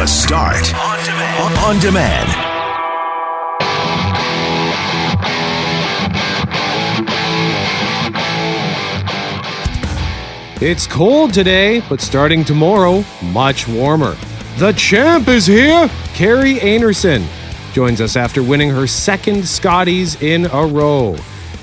The Start on demand. On demand. It's cold today, but starting tomorrow, much warmer. The champ is here! Kerri Einarson joins us after winning her second Scotties in a row.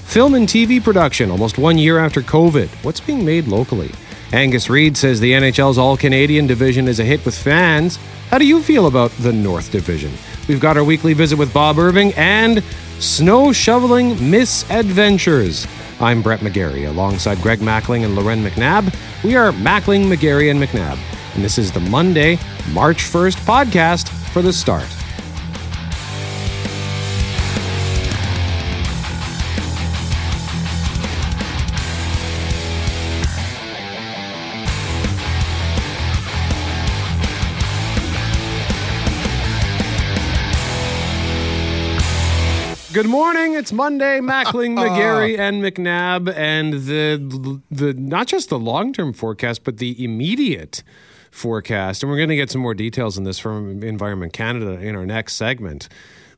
Film and TV production almost one year after COVID. What's being made locally? Angus Reid says the NHL's All Canadian division is a hit with fans. How do you feel about the North Division? We've got our weekly visit with Bob Irving and snow shoveling misadventures. I'm Brett McGarry alongside Greg Mackling and Loren McNabb. We are Mackling, McGarry, and McNabb. And this is the Monday, March 1st podcast for the start. Good morning. It's Monday. Mackling, McGarry, and McNabb, and the the not just the long term forecast, but the immediate forecast. And we're going to get some more details on this from Environment Canada in our next segment.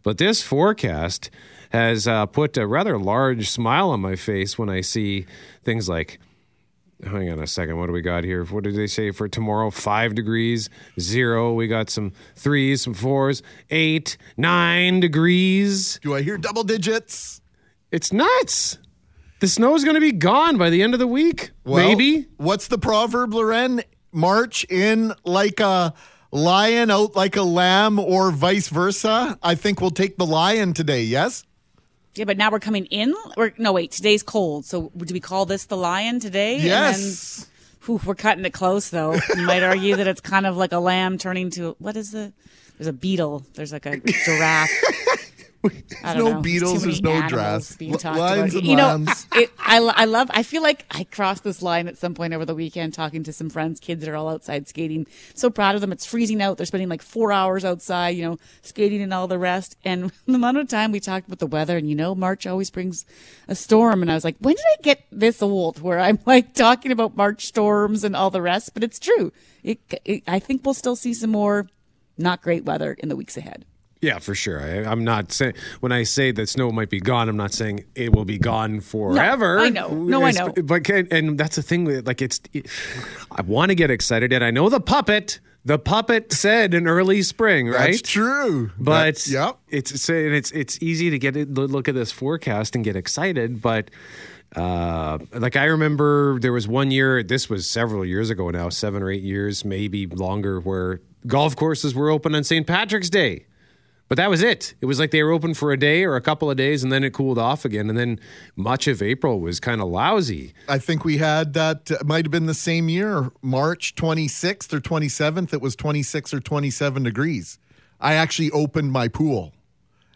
But this forecast has uh, put a rather large smile on my face when I see things like hang on a second. What do we got here? What did they say for tomorrow? Five degrees, zero. We got some threes, some fours, eight, nine degrees. Do I hear double digits? It's nuts. The snow is going to be gone by the end of the week. Well, maybe. What's the proverb, Loren? March in like a lion, out like a lamb, or vice versa. I think we'll take the lion today, yes? Yeah, but now we're coming in. Or no, wait. Today's cold. So do we call this the lion today? And Yes. then- whew, we're cutting it close, though. You might argue that it's kind of like a lamb turning to what is the? There's a beetle. There's like a giraffe. Don't no know. beetles, too there's no animals giraffes. being L- talked lions about. and you know, lambs. it, I, I love. I feel like I crossed this line at some point over the weekend, talking to some friends, kids that are all outside skating. So proud of them. It's freezing out. They're spending like four hours outside, you know, skating and all the rest. And the amount of time we talked about the weather, and you know, March always brings a storm. And I was like, when did I get this old? Where I'm like talking about March storms and all the rest, but it's true. It, it, I think we'll still see some more not great weather in the weeks ahead. Yeah, for sure. I, I'm not saying when I say that snow might be gone. I'm not saying it will be gone forever. I know. No, I know. But can, and that's the thing. with- Like it's, it, I want to get excited, and I know the puppet. The puppet said in early spring, right? That's true. But That- yep. it's it's and it's it's easy to get it, look at this forecast and get excited, but uh, like I remember there was one year. This was several years ago now, seven or eight years, maybe longer, where golf courses were open on St. Patrick's Day. But that was it. It was like they were open for a day or a couple of days, and then it cooled off again. And then much of April was kind of lousy. I think we had that. Uh, might have been the same year, March 26th or 27th. It was 26 or 27 degrees. I actually opened my pool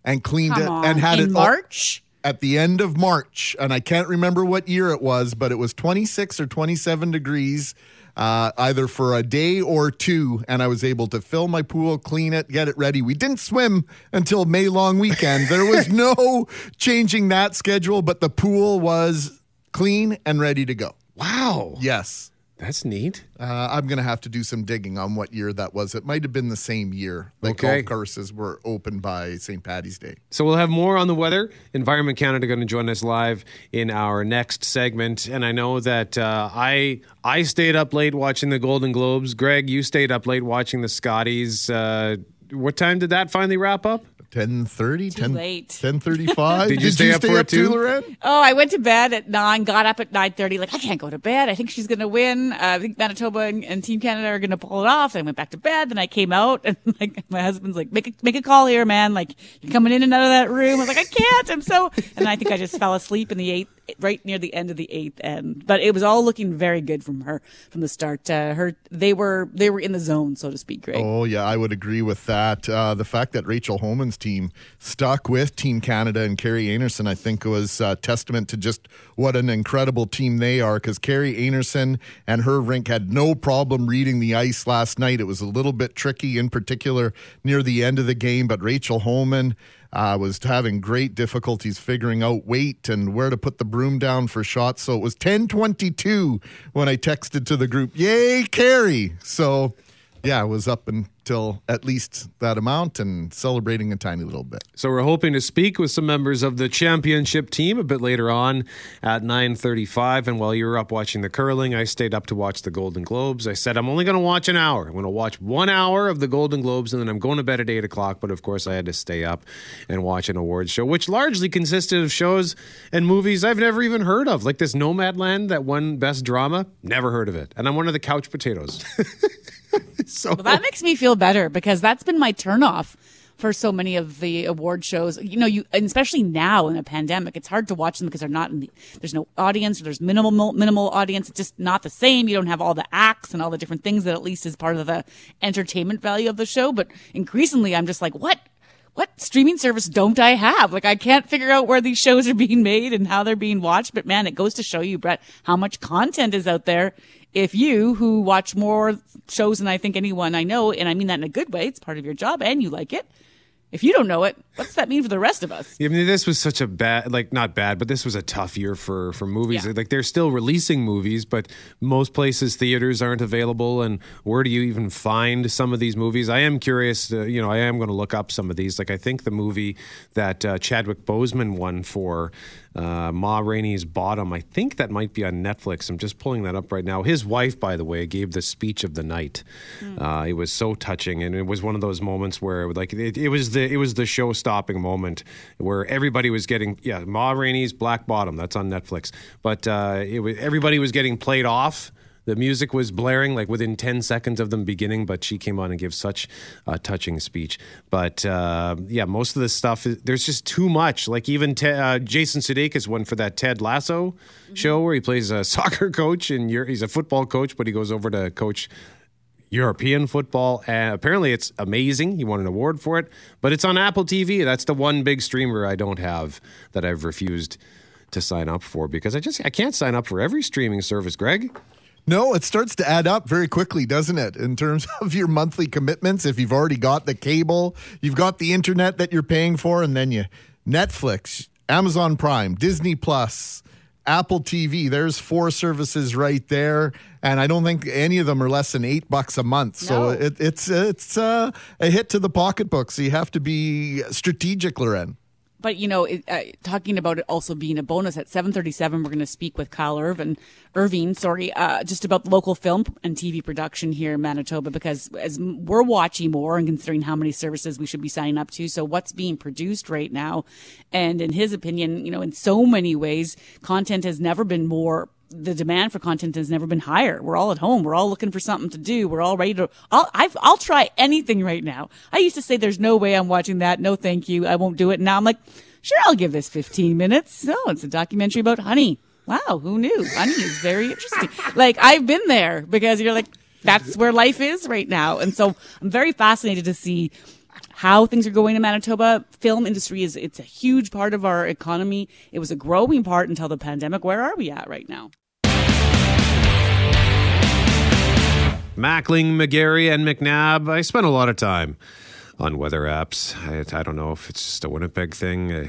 and cleaned Come it on. and had in it all- March. at the end of March, and I can't remember what year it was, but it was 26 or 27 degrees, uh, either for a day or two, and I was able to fill my pool, clean it, get it ready. We didn't swim until May long weekend. There was no changing that schedule, but the pool was clean and ready to go. Wow. Yes. That's neat. Uh, I'm going to have to do some digging on what year that was. It might have been the same year that Okay. golf courses were open by St. Patty's Day. So we'll have more on the weather. Environment Canada going to join us live in our next segment, and I know that uh, I I stayed up late watching the Golden Globes. Greg, you stayed up late watching the Scotties. Uh, what time did that finally wrap up? 10:30, 10 late. 10:35. Did you stay up for it too? Loren? Oh, I went to bed at nine, got up at nine thirty. Like I can't go to bed. I think she's gonna win. Uh, I think Manitoba and, and Team Canada are gonna pull it off. Then I went back to bed. Then I came out, and like my husband's like, make a make a call here, man. Like you're coming in and out of that room. I was like, I can't. I'm so. And I think I just fell asleep in the eighth, right near the end of the eighth end. But it was all looking very good from her from the start. Uh, her they were they were in the zone, so to speak. Greg. Oh yeah, I would agree with that. Uh, the fact that Rachel Homan's team stuck with Team Canada and Kerri Einarson, I think, was uh, testament to just what an incredible team they are. Because Kerri Einarson and her rink had no problem reading the ice last night. It was a little bit tricky, in particular near the end of the game, but Rachel Homan. Uh, was having great difficulties figuring out weight and where to put the broom down for shots. So it was 10:22 when I texted to the group, "Yay, Kerri!" So yeah, it was up until at least that amount and celebrating a tiny little bit. So we're hoping to speak with some members of the championship team a bit later on at 9:35 and while you were up watching the curling, I stayed up to watch the Golden Globes. I said I'm only going to watch an hour. I'm going to watch 1 hour of the Golden Globes and then I'm going to bed at 8 o'clock, but of course I had to stay up and watch an awards show which largely consisted of shows and movies I've never even heard of. Like this Nomadland that won best drama, never heard of it. And I'm one of the couch potatoes. so Well, that makes me feel better because that's been my turnoff for so many of the award shows. You know, you and especially now in a pandemic, it's hard to watch them because they're not in the, there's no audience or there's minimal minimal audience. It's just not the same. You don't have all the acts and all the different things that at least is part of the entertainment value of the show. But increasingly, I'm just like, what? What streaming service don't I have? Like, I can't figure out where these shows are being made and how they're being watched. But man, it goes to show you, Brett, how much content is out there if you who watch more shows than I think anyone I know, and I mean that in a good way, it's part of your job and you like it. If you don't know it, what's that mean for the rest of us? I mean, this was such a bad, like not bad, but this was a tough year for for movies. Yeah. Like they're still releasing movies, but most places theaters aren't available. And where do you even find some of these movies? I am curious. Uh, you know, I am going to look up some of these. Like I think the movie that uh, Chadwick Boseman won for uh, Ma Rainey's Bottom. I think that might be on Netflix. I'm just pulling that up right now. His wife, by the way, gave the speech of the night. Uh, it was so touching, and it was one of those moments where, like, it, it was the it was the show stopping moment where everybody was getting yeah Ma Rainey's Black Bottom. That's on Netflix, but uh, it was everybody was getting played off. The music was blaring like within 10 seconds of them beginning, but she came on and gave such a touching speech. But uh, yeah, most of the stuff, is, there's just too much. Like even Te- uh, Jason Sudeikis won for that Ted Lasso show where he plays a soccer coach and you're, he's a football coach, but he goes over to coach European football. And apparently, it's amazing. He won an award for it, but it's on Apple TV. That's the one big streamer I don't have that I've refused to sign up for because I just I can't sign up for every streaming service. Greg, No, it starts to add up very quickly, doesn't it? In terms of your monthly commitments, if you've already got the cable, you've got the internet that you're paying for, and then you Netflix, Amazon Prime, Disney Plus, Apple TV. There's four services right there, and I don't think any of them are less than eight bucks a month. So it, it's it's uh, a hit to the pocketbook. So you have to be strategic, Loren. But you know, it, uh, talking about it also being a bonus at 7:37, we're going to speak with Kyle Irvin, Irving, sorry, uh, just about local film and TV production here in Manitoba. Because as we're watching more and considering how many services we should be signing up to, so what's being produced right now, and in his opinion, you know, in so many ways, content has never been more the demand for content has never been higher. We're all at home. We're all looking for something to do. We're all ready to. I'll I've, I'll try anything right now. I used to say, "There's no way I'm watching that. No, thank you. I won't do it." Now I'm like, "Sure, I'll give this 15 minutes." No, it's a documentary about honey. Wow, who knew? Honey is very interesting. Like I've been there because you're like, that's where life is right now, and so I'm very fascinated to see how things are going in Manitoba. Film industry is it's a huge part of our economy. It was a growing part until the pandemic. Where are we at right now? Mackling, McGarry, and McNabb. I spent a lot of time on weather apps. I, I don't know if it's just a Winnipeg thing. uh,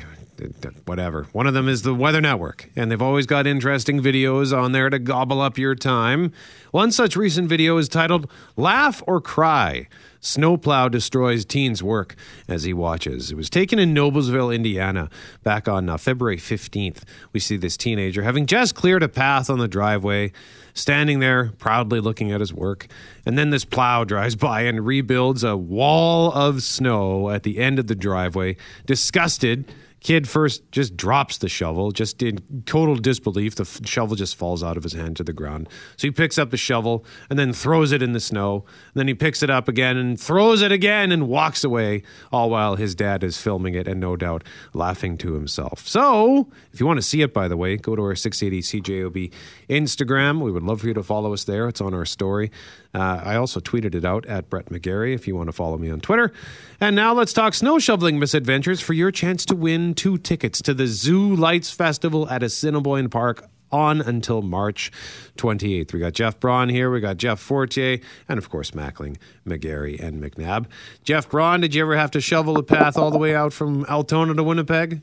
Whatever. One of them is the Weather Network, and they've always got interesting videos on there to gobble up your time. One such recent video is titled Laugh or Cry. Snowplow destroys teen's work as he watches. It was taken in Noblesville, Indiana, back on uh, February 15th. We see this teenager having just cleared a path on the driveway, standing there proudly looking at his work. And then this plow drives by and rebuilds a wall of snow at the end of the driveway. Disgusted, Kid first just drops the shovel, just in total disbelief. The f- shovel just falls out of his hand to the ground. So he picks up the shovel and then throws it in the snow. And then he picks it up again and throws it again and walks away, all while his dad is filming it and no doubt laughing to himself. So, if you want to see it, by the way, go to our 680 CJOB Instagram. We would love for you to follow us there. It's on our story. Uh, I also tweeted it out at Brett McGarry if you want to follow me on Twitter. And now let's talk snow shoveling misadventures for your chance to win two tickets to the Zoo Lights Festival at Assiniboine Park on until March 28th. We got Jeff Braun here, we got Jeff Fortier, and of course Mackling, McGarry, and McNabb. Jeff Braun, did you ever have to shovel a path all the way out from Altona to Winnipeg?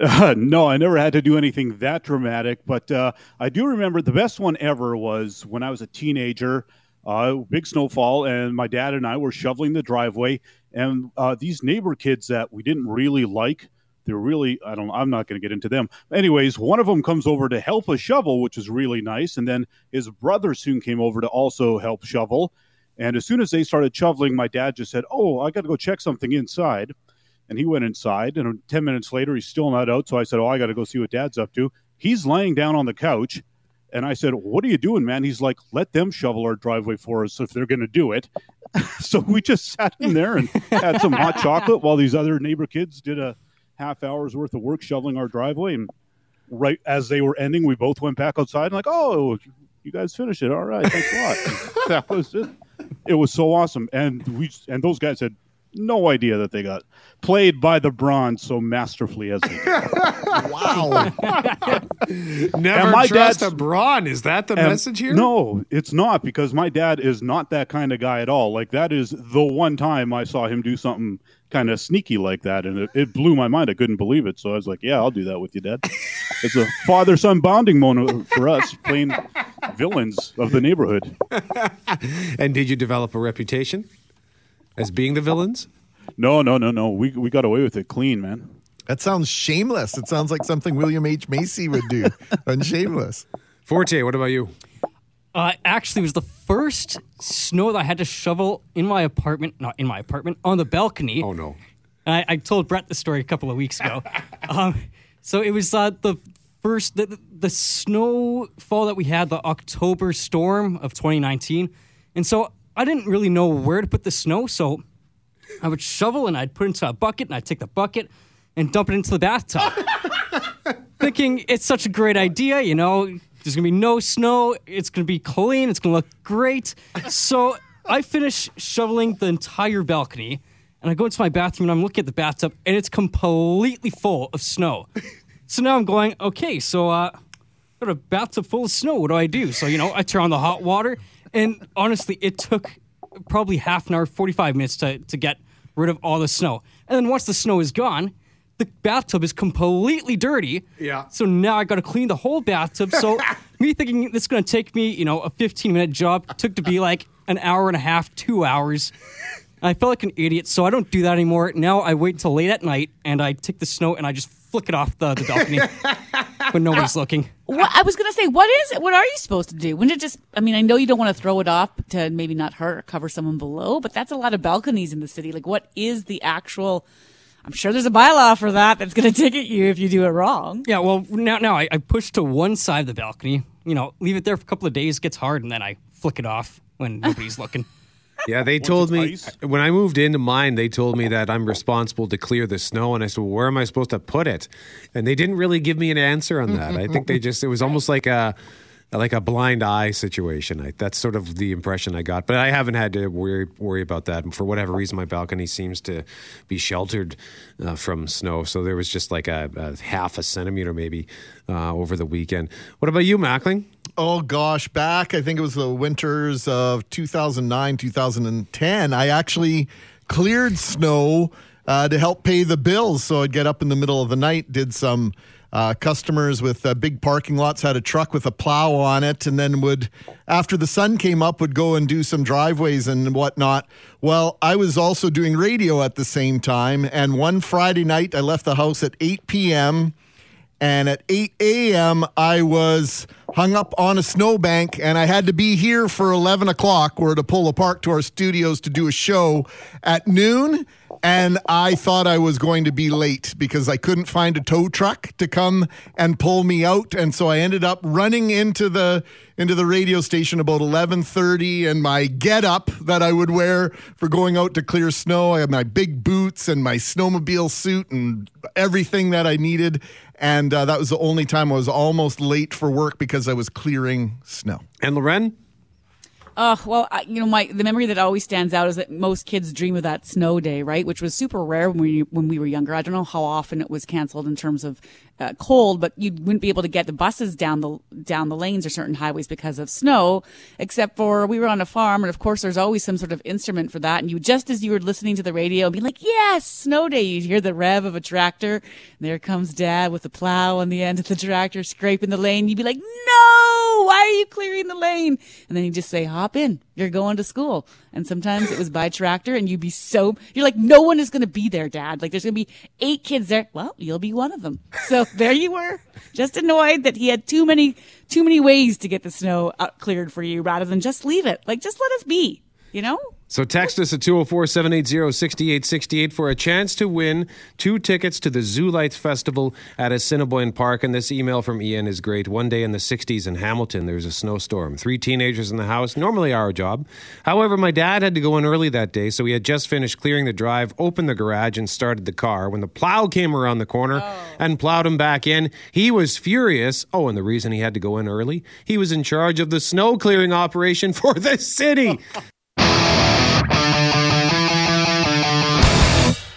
Uh, no, I never had to do anything that dramatic, but uh, I do remember the best one ever was when I was a teenager. uh, big snowfall, and my dad and I were shoveling the driveway, and uh, these neighbor kids that we didn't really like. They're really, I don't, know, I'm not going to get into them. Anyways, one of them comes over to help us shovel, which is really nice. And then his brother soon came over to also help shovel. And as soon as they started shoveling, my dad just said, Oh, I got to go check something inside. And he went inside. And 10 minutes later, he's still not out. So I said, Oh, I got to go see what dad's up to. He's laying down on the couch. And I said, What are you doing, man? He's like, Let them shovel our driveway for us if they're going to do it. so we just sat in there and had some hot chocolate while these other neighbor kids did a half hour's worth of work shoveling our driveway. And right as they were ending, we both went back outside and like, Oh, you guys finished it. All right. Thanks a lot. that was it. It was so awesome. And we, and those guys had no idea that they got played by the Brauns so masterfully as they did. Wow. Never my trust dad's- a Braun. Is that the message here? No, it's not because my dad is not that kind of guy at all. Like that is the one time I saw him do something kind of sneaky like that, and it, it blew my mind. I couldn't believe it. So I was like, "Yeah, I'll do that with you, Dad." it's a father-son bonding moment for us, playing villains of the neighborhood. And did you develop a reputation as being the villains? No, no, no, no. We we got away with it clean, man. That sounds shameless. It sounds like something William H. Macy would do on Shameless. Forte, what about you? Uh, actually, it was the first snow that I had to shovel in my apartment, not in my apartment, on the balcony. Oh no. I, I told Brett the story a couple of weeks ago. um, so it was uh, the first the, the snowfall that we had, the October storm of 2019, and so I didn't really know where to put the snow. So I would shovel and I'd put it into a bucket, and I'd take the bucket and dump it into the bathtub, thinking it's such a great idea. You know, there's gonna be no snow. It's gonna be clean. It's gonna look great. So I finish shoveling the entire balcony and I go into my bathroom and I'm looking at the bathtub and it's completely full of snow. So now I'm going, okay, so uh, got a bathtub full of snow. What do I do? So you know, I turn on the hot water, and honestly, it took probably half an hour, 45 minutes to to get rid of all the snow. And then once the snow is gone, the bathtub is completely dirty. Yeah. So now I got to clean the whole bathtub. So me thinking this is going to take me, you know, a 15 minute job took to be like an hour and a half, two hours. I felt like an idiot, so I don't do that anymore. Now I wait until late at night and I take the snow and I just flick it off the, the balcony when nobody's looking. What I was gonna say, what is it? What are you supposed to do? Wouldn't it just? I mean, I know you don't want to throw it off to maybe not hurt or cover someone below, but that's a lot of balconies in the city. Like, what is the actual? I'm sure there's a bylaw for that that's gonna ticket you if you do it wrong. Yeah, well, now now I, I push to one side of the balcony. You know, leave it there for a couple of days, gets hard, and then I flick it off when nobody's looking. Yeah, they told me it's ice. when I moved into mine, they told me that I'm responsible to clear the snow. And I said, well, where am I supposed to put it? And they didn't really give me an answer on that. I think they just, it was almost like a, like a blind eye situation. I, that's sort of the impression I got. But I haven't had to worry, worry about that. For whatever reason, my balcony seems to be sheltered uh, from snow. So there was just like a, a half a centimeter maybe uh, over the weekend. What about you, Mackling? Oh gosh, back I think it was the winters of 2009, 2010. I actually cleared snow uh, to help pay the bills. So I'd get up in the middle of the night, did some uh, customers with uh, big parking lots had a truck with a plow on it, and then would after the sun came up would go and do some driveways and whatnot. Well, I was also doing radio at the same time, and one Friday night I left the house at 8 p.m. And at 8 a.m., I was hung up on a snowbank and I had to be here for 11 o'clock. We're to pull apart to our studios to do a show at noon. And I thought I was going to be late because I couldn't find a tow truck to come and pull me out. And so I ended up running into the into the radio station about 11:30 and my get up that I would wear for going out to clear snow. I had my big boots and my snowmobile suit and everything that I needed. And uh, that was the only time I was almost late for work because I was clearing snow. And Loren? Oh well, I, you know, my the memory that always stands out is that most kids dream of that snow day, right? Which was super rare when we when we were younger. I don't know how often it was canceled in terms of uh, cold, but you wouldn't be able to get the buses down the down the lanes or certain highways because of snow. Except for we were on a farm, and of course, there's always some sort of instrument for that. And you just as you were listening to the radio, be like, "Yes, snow day!" You'd hear the rev of a tractor. And there comes Dad with the plow on the end of the tractor, scraping the lane. You'd be like, "No!" Why are you clearing the lane? And then he'd just say, hop in. You're going to school. And sometimes it was by tractor and you'd be so, you're like, no one is going to be there, dad. Like there's going to be eight kids there. Well, you'll be one of them. So there you were, just annoyed that he had too many, too many ways to get the snow uh, cleared for you rather than just leave it. Like just let us be, you know? So text us at 204 780 6868 for a chance to win two tickets to the Zoo Lights Festival at Assiniboine Park. And this email from Ian is great. One day in the 60s in Hamilton, there was a snowstorm. Three teenagers in the house, normally our job. However, my dad had to go in early that day, so he had just finished clearing the drive, opened the garage, and started the car. When the plow came around the corner oh. and plowed him back in, he was furious. Oh, and the reason he had to go in early? He was in charge of the snow clearing operation for the city.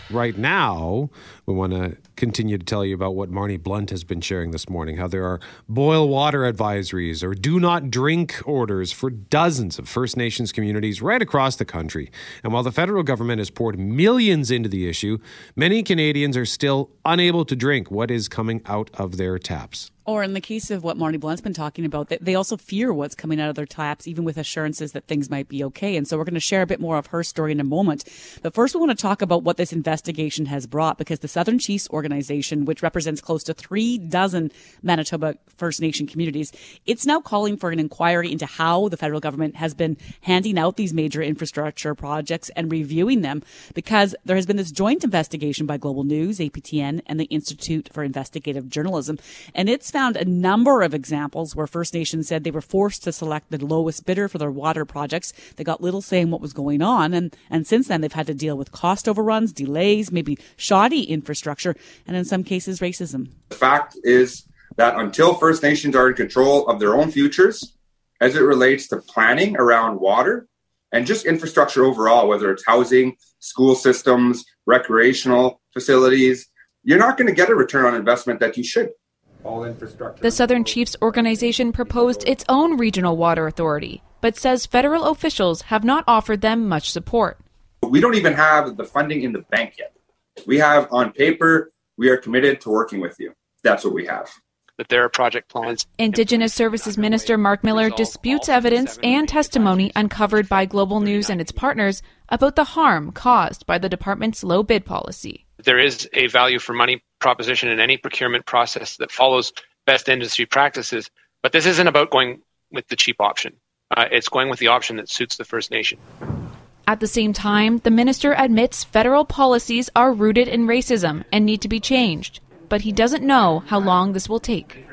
Right now, we want to continue to tell you about what Marney Blunt has been sharing this morning how there are boil water advisories or do not drink orders for dozens of First Nations communities right across the country. And while the federal government has poured millions into the issue, many Canadians are still unable to drink what is coming out of their taps. Or in the case of what Marney Blunt's been talking about, they also fear what's coming out of their taps, even with assurances that things might be okay. And so we're going to share a bit more of her story in a moment. But first, we want to talk about what this investigation has brought because the Southern Chiefs organization, which represents close to three dozen Manitoba First Nation communities, it's now calling for an inquiry into how the federal government has been handing out these major infrastructure projects and reviewing them because there has been this joint investigation by Global News, APTN, and the Institute for Investigative Journalism. And it's found a number of examples where First Nations said they were forced to select the lowest bidder for their water projects. They got little saying what was going on. And, and since then, they've had to deal with cost overruns, delays, maybe shoddy infrastructure, and in some cases, racism. The fact is that until First Nations are in control of their own futures, as it relates to planning around water and just infrastructure overall, whether it's housing, school systems, recreational facilities, you're not going to get a return on investment that you should all infrastructure. The Southern Chiefs organization proposed its own regional water authority, but says federal officials have not offered them much support. We don't even have the funding in the bank yet. We have on paper, we are committed to working with you. That's what we have. That there are project plans. Indigenous Services Minister Marc Miller disputes evidence and testimony uncovered by Global News and its partners about the harm caused by the department's low bid policy. There is a value for money proposition in any procurement process that follows best industry practices. But this isn't about going with the cheap option. Uh, it's going with the option that suits the First Nation. At the same time, the minister admits federal policies are rooted in racism and need to be changed, but he doesn't know how long this will take.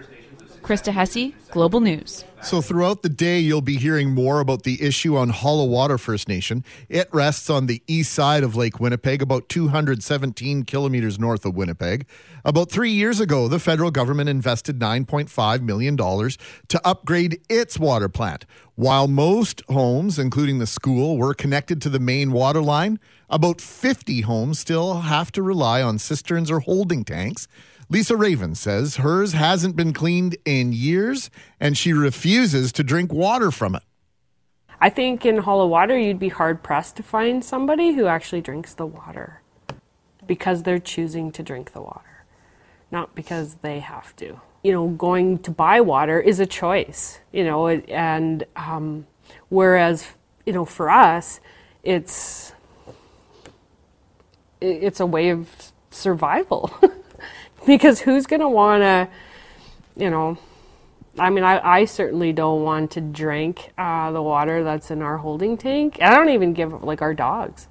Krista Hessey, Global News. So, throughout the day, you'll be hearing more about the issue on Hollow Water First Nation. It rests on the east side of Lake Winnipeg, about 217 kilometers north of Winnipeg. About three years ago, the federal government invested $9.5 million to upgrade its water plant. While most homes, including the school, were connected to the main water line, about 50 homes still have to rely on cisterns or holding tanks. Lisa Raven says hers hasn't been cleaned in years and she refuses to drink water from it. I think in Hollow Water, you'd be hard pressed to find somebody who actually drinks the water because they're choosing to drink the water, not because they have to. You know, going to buy water is a choice, you know, and um, whereas, you know, for us, it's it's a way of survival. because who's going to want to, you know, I mean, I, I certainly don't want to drink uh, the water that's in our holding tank. I don't even give like our dogs.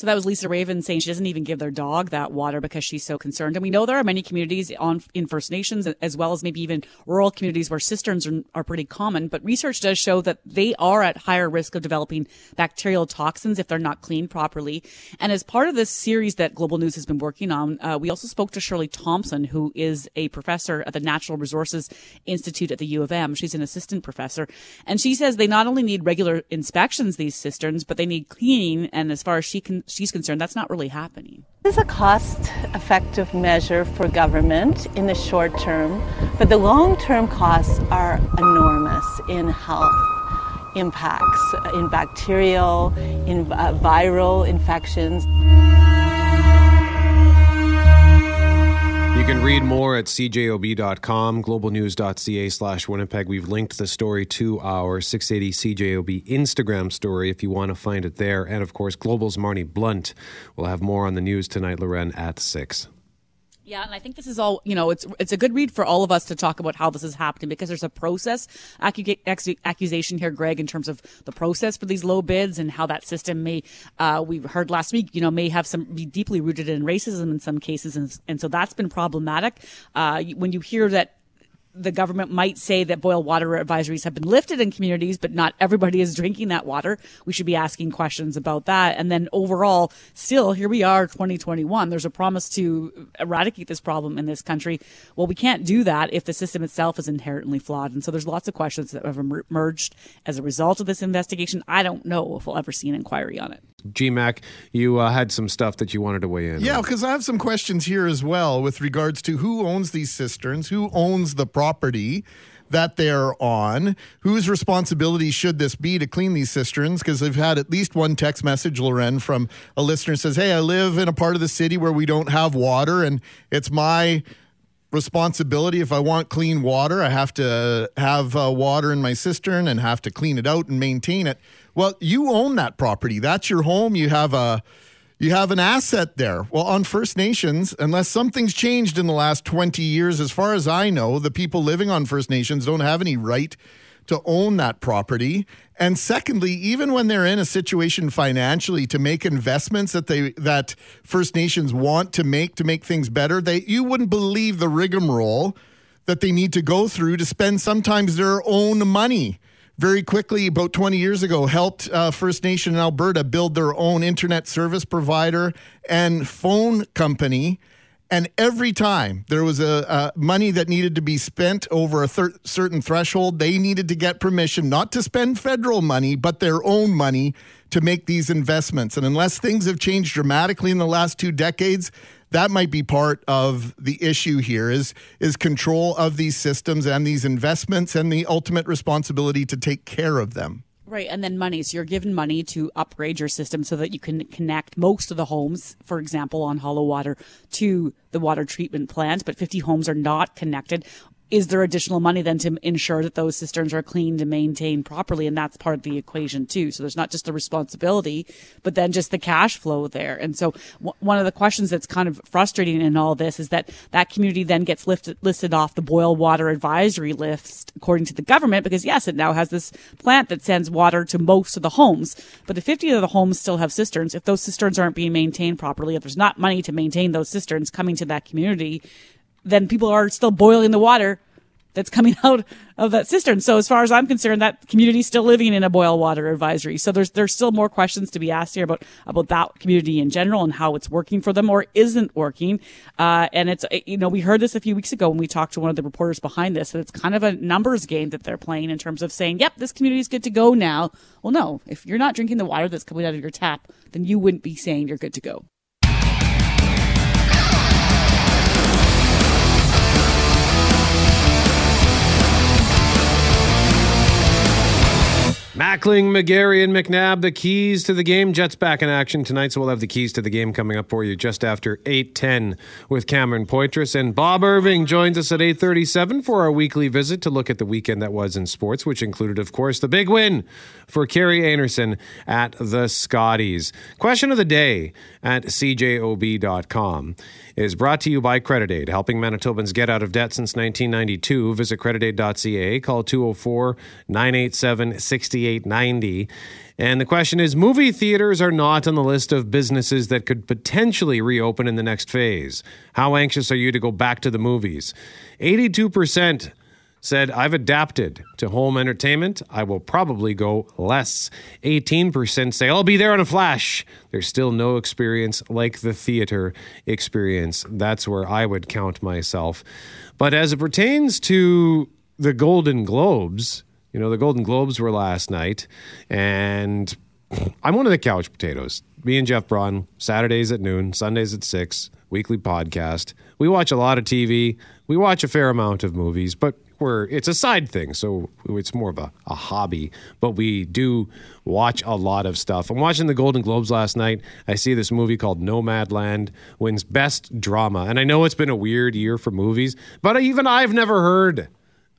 So that was Lisa Raven saying she doesn't even give their dog that water because she's so concerned. And we know there are many communities on in First Nations as well as maybe even rural communities where cisterns are, are pretty common. But research does show that they are at higher risk of developing bacterial toxins if they're not cleaned properly. And as part of this series that Global News has been working on, uh, we also spoke to Shirley Thompson, who is a professor at the Natural Resources Institute at the U of M. She's an assistant professor. And she says they not only need regular inspections, these cisterns, but they need cleaning. And as far as she can she's concerned, that's not really happening. This is a cost effective measure for government in the short term, but the long term costs are enormous in health impacts, in bacterial, in uh, viral infections can read more at cjob.com, globalnews.ca slash Winnipeg. We've linked the story to our 680 CJOB Instagram story if you want to find it there. And of course, Global's Marney Blunt will have more on the news tonight, Loren, at 6. Yeah, and I think this is all, you know, it's it's a good read for all of us to talk about how this is happening because there's a process accu- accusation here, Greg, in terms of the process for these low bids and how that system may, uh, we heard last week, you know, may have some, be deeply rooted in racism in some cases. And, and so that's been problematic. Uh, when you hear that the government might say that boil water advisories have been lifted in communities, but not everybody is drinking that water. We should be asking questions about that. And then overall, still, here we are, 2021. There's a promise to eradicate this problem in this country. Well, we can't do that if the system itself is inherently flawed. And so there's lots of questions that have emerged as a result of this investigation. I don't know if we'll ever see an inquiry on it. GMAC, you uh, had some stuff that you wanted to weigh in. Yeah, because I have some questions here as well with regards to who owns these cisterns, who owns the property that they're on. Whose responsibility should this be to clean these cisterns? Because I've had at least one text message, Loren, from a listener says, Hey, I live in a part of the city where we don't have water, and it's my responsibility if I want clean water. I have to have uh, water in my cistern and have to clean it out and maintain it. Well, you own that property. That's your home. You have a you have an asset there. Well, on First Nations, unless something's changed in the last 20 years, as far as I know, the people living on First Nations don't have any right to own that property. And secondly, even when they're in a situation financially to make investments that they that First Nations want to make to make things better, they you wouldn't believe the rigmarole that they need to go through to spend sometimes their own money very quickly, about 20 years ago, helped uh, First Nation in Alberta build their own internet service provider and phone company. And every time there was a, money that needed to be spent over a thir- certain threshold, they needed to get permission not to spend federal money, but their own money to make these investments. And unless things have changed dramatically in the last two decades, that might be part of the issue here is is control of these systems and these investments and the ultimate responsibility to take care of them. Right, and then money. So you're given money to upgrade your system so that you can connect most of the homes, for example, on Hollow Water, to the water treatment plant. But 50 homes are not connected is there additional money then to ensure that those cisterns are cleaned and maintained properly? And that's part of the equation too. So there's not just the responsibility, but then just the cash flow there. And so w- one of the questions that's kind of frustrating in all this is that that community then gets lifted, listed off the boil water advisory list according to the government because yes, it now has this plant that sends water to most of the homes, but if 50 of the homes still have cisterns, if those cisterns aren't being maintained properly, if there's not money to maintain those cisterns coming to that community, then people are still boiling the water that's coming out of that cistern. So as far as I'm concerned, that community is still living in a boil water advisory. So there's there's still more questions to be asked here about about that community in general and how it's working for them or isn't working. Uh, and it's you know we heard this a few weeks ago when we talked to one of the reporters behind this that it's kind of a numbers game that they're playing in terms of saying, yep, this community is good to go now. Well, no, if you're not drinking the water that's coming out of your tap, then you wouldn't be saying you're good to go. Mackling, McGarry, and McNabb, the keys to the game. Jets back in action tonight, so we'll have the keys to the game coming up for you just after 8.10 with Cameron Poitras. And Bob Irving joins us at 8.37 for our weekly visit to look at the weekend that was in sports, which included, of course, the big win for Kerri Einarson at the Scotties. Question of the day at cjob.com is brought to you by Credit Aid, helping Manitobans get out of debt since 1992. Visit creditaid.ca, call 204 987 6890. And the question is movie theaters are not on the list of businesses that could potentially reopen in the next phase. How anxious are you to go back to the movies? 82% said, I've adapted to home entertainment. I will probably go less. 18% say, I'll be there in a flash. There's still no experience like the theater experience. That's where I would count myself. But as it pertains to the Golden Globes, you know, the Golden Globes were last night, and I'm one of the couch potatoes. Me and Jeff Braun, Saturdays at noon, Sundays at 6 weekly podcast. We watch a lot of TV. We watch a fair amount of movies, but we're it's a side thing, so it's more of a, a hobby. But we do watch a lot of stuff. I'm watching the Golden Globes last night. I see this movie called Nomadland wins Best Drama, and I know it's been a weird year for movies, but even I've never heard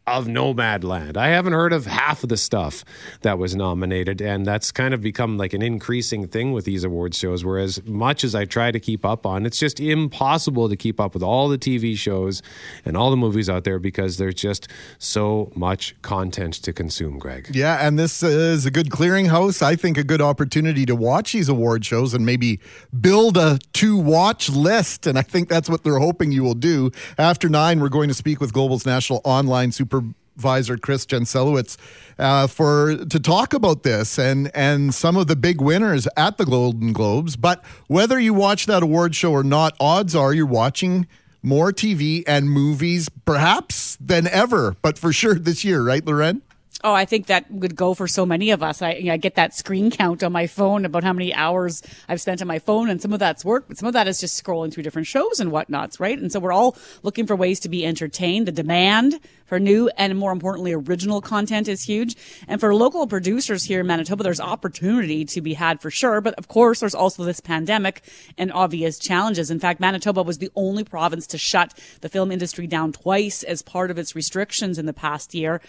of Nomadland. I haven't heard of half of the stuff that was nominated, and that's kind of become like an increasing thing with these award shows. Whereas much as I try to keep up on, it's just impossible to keep up with all the TV shows and all the movies out there because there's just so much content to consume. Greg, Yeah, and this is a good clearinghouse. I think a good opportunity to watch these award shows and maybe build a to watch list. And I think that's what they're hoping you will do. After nine, we're going to speak with Global's national online supervisor Chris Jancelewicz uh, for to talk about this and and some of the big winners at the Golden Globes. But whether you watch that award show or not, odds are you're watching more TV and movies perhaps than ever. But for sure this year, right, Loren? Oh, I think that would go for so many of us. I, I get that screen count on my phone about how many hours I've spent on my phone, and some of that's work, but some of that is just scrolling through different shows and whatnots, right? And so we're all looking for ways to be entertained. The demand for new and more importantly, original content is huge. And for local producers here in Manitoba, there's opportunity to be had for sure. But of course, there's also this pandemic and obvious challenges. In fact, Manitoba was the only province to shut the film industry down twice as part of its restrictions in the past year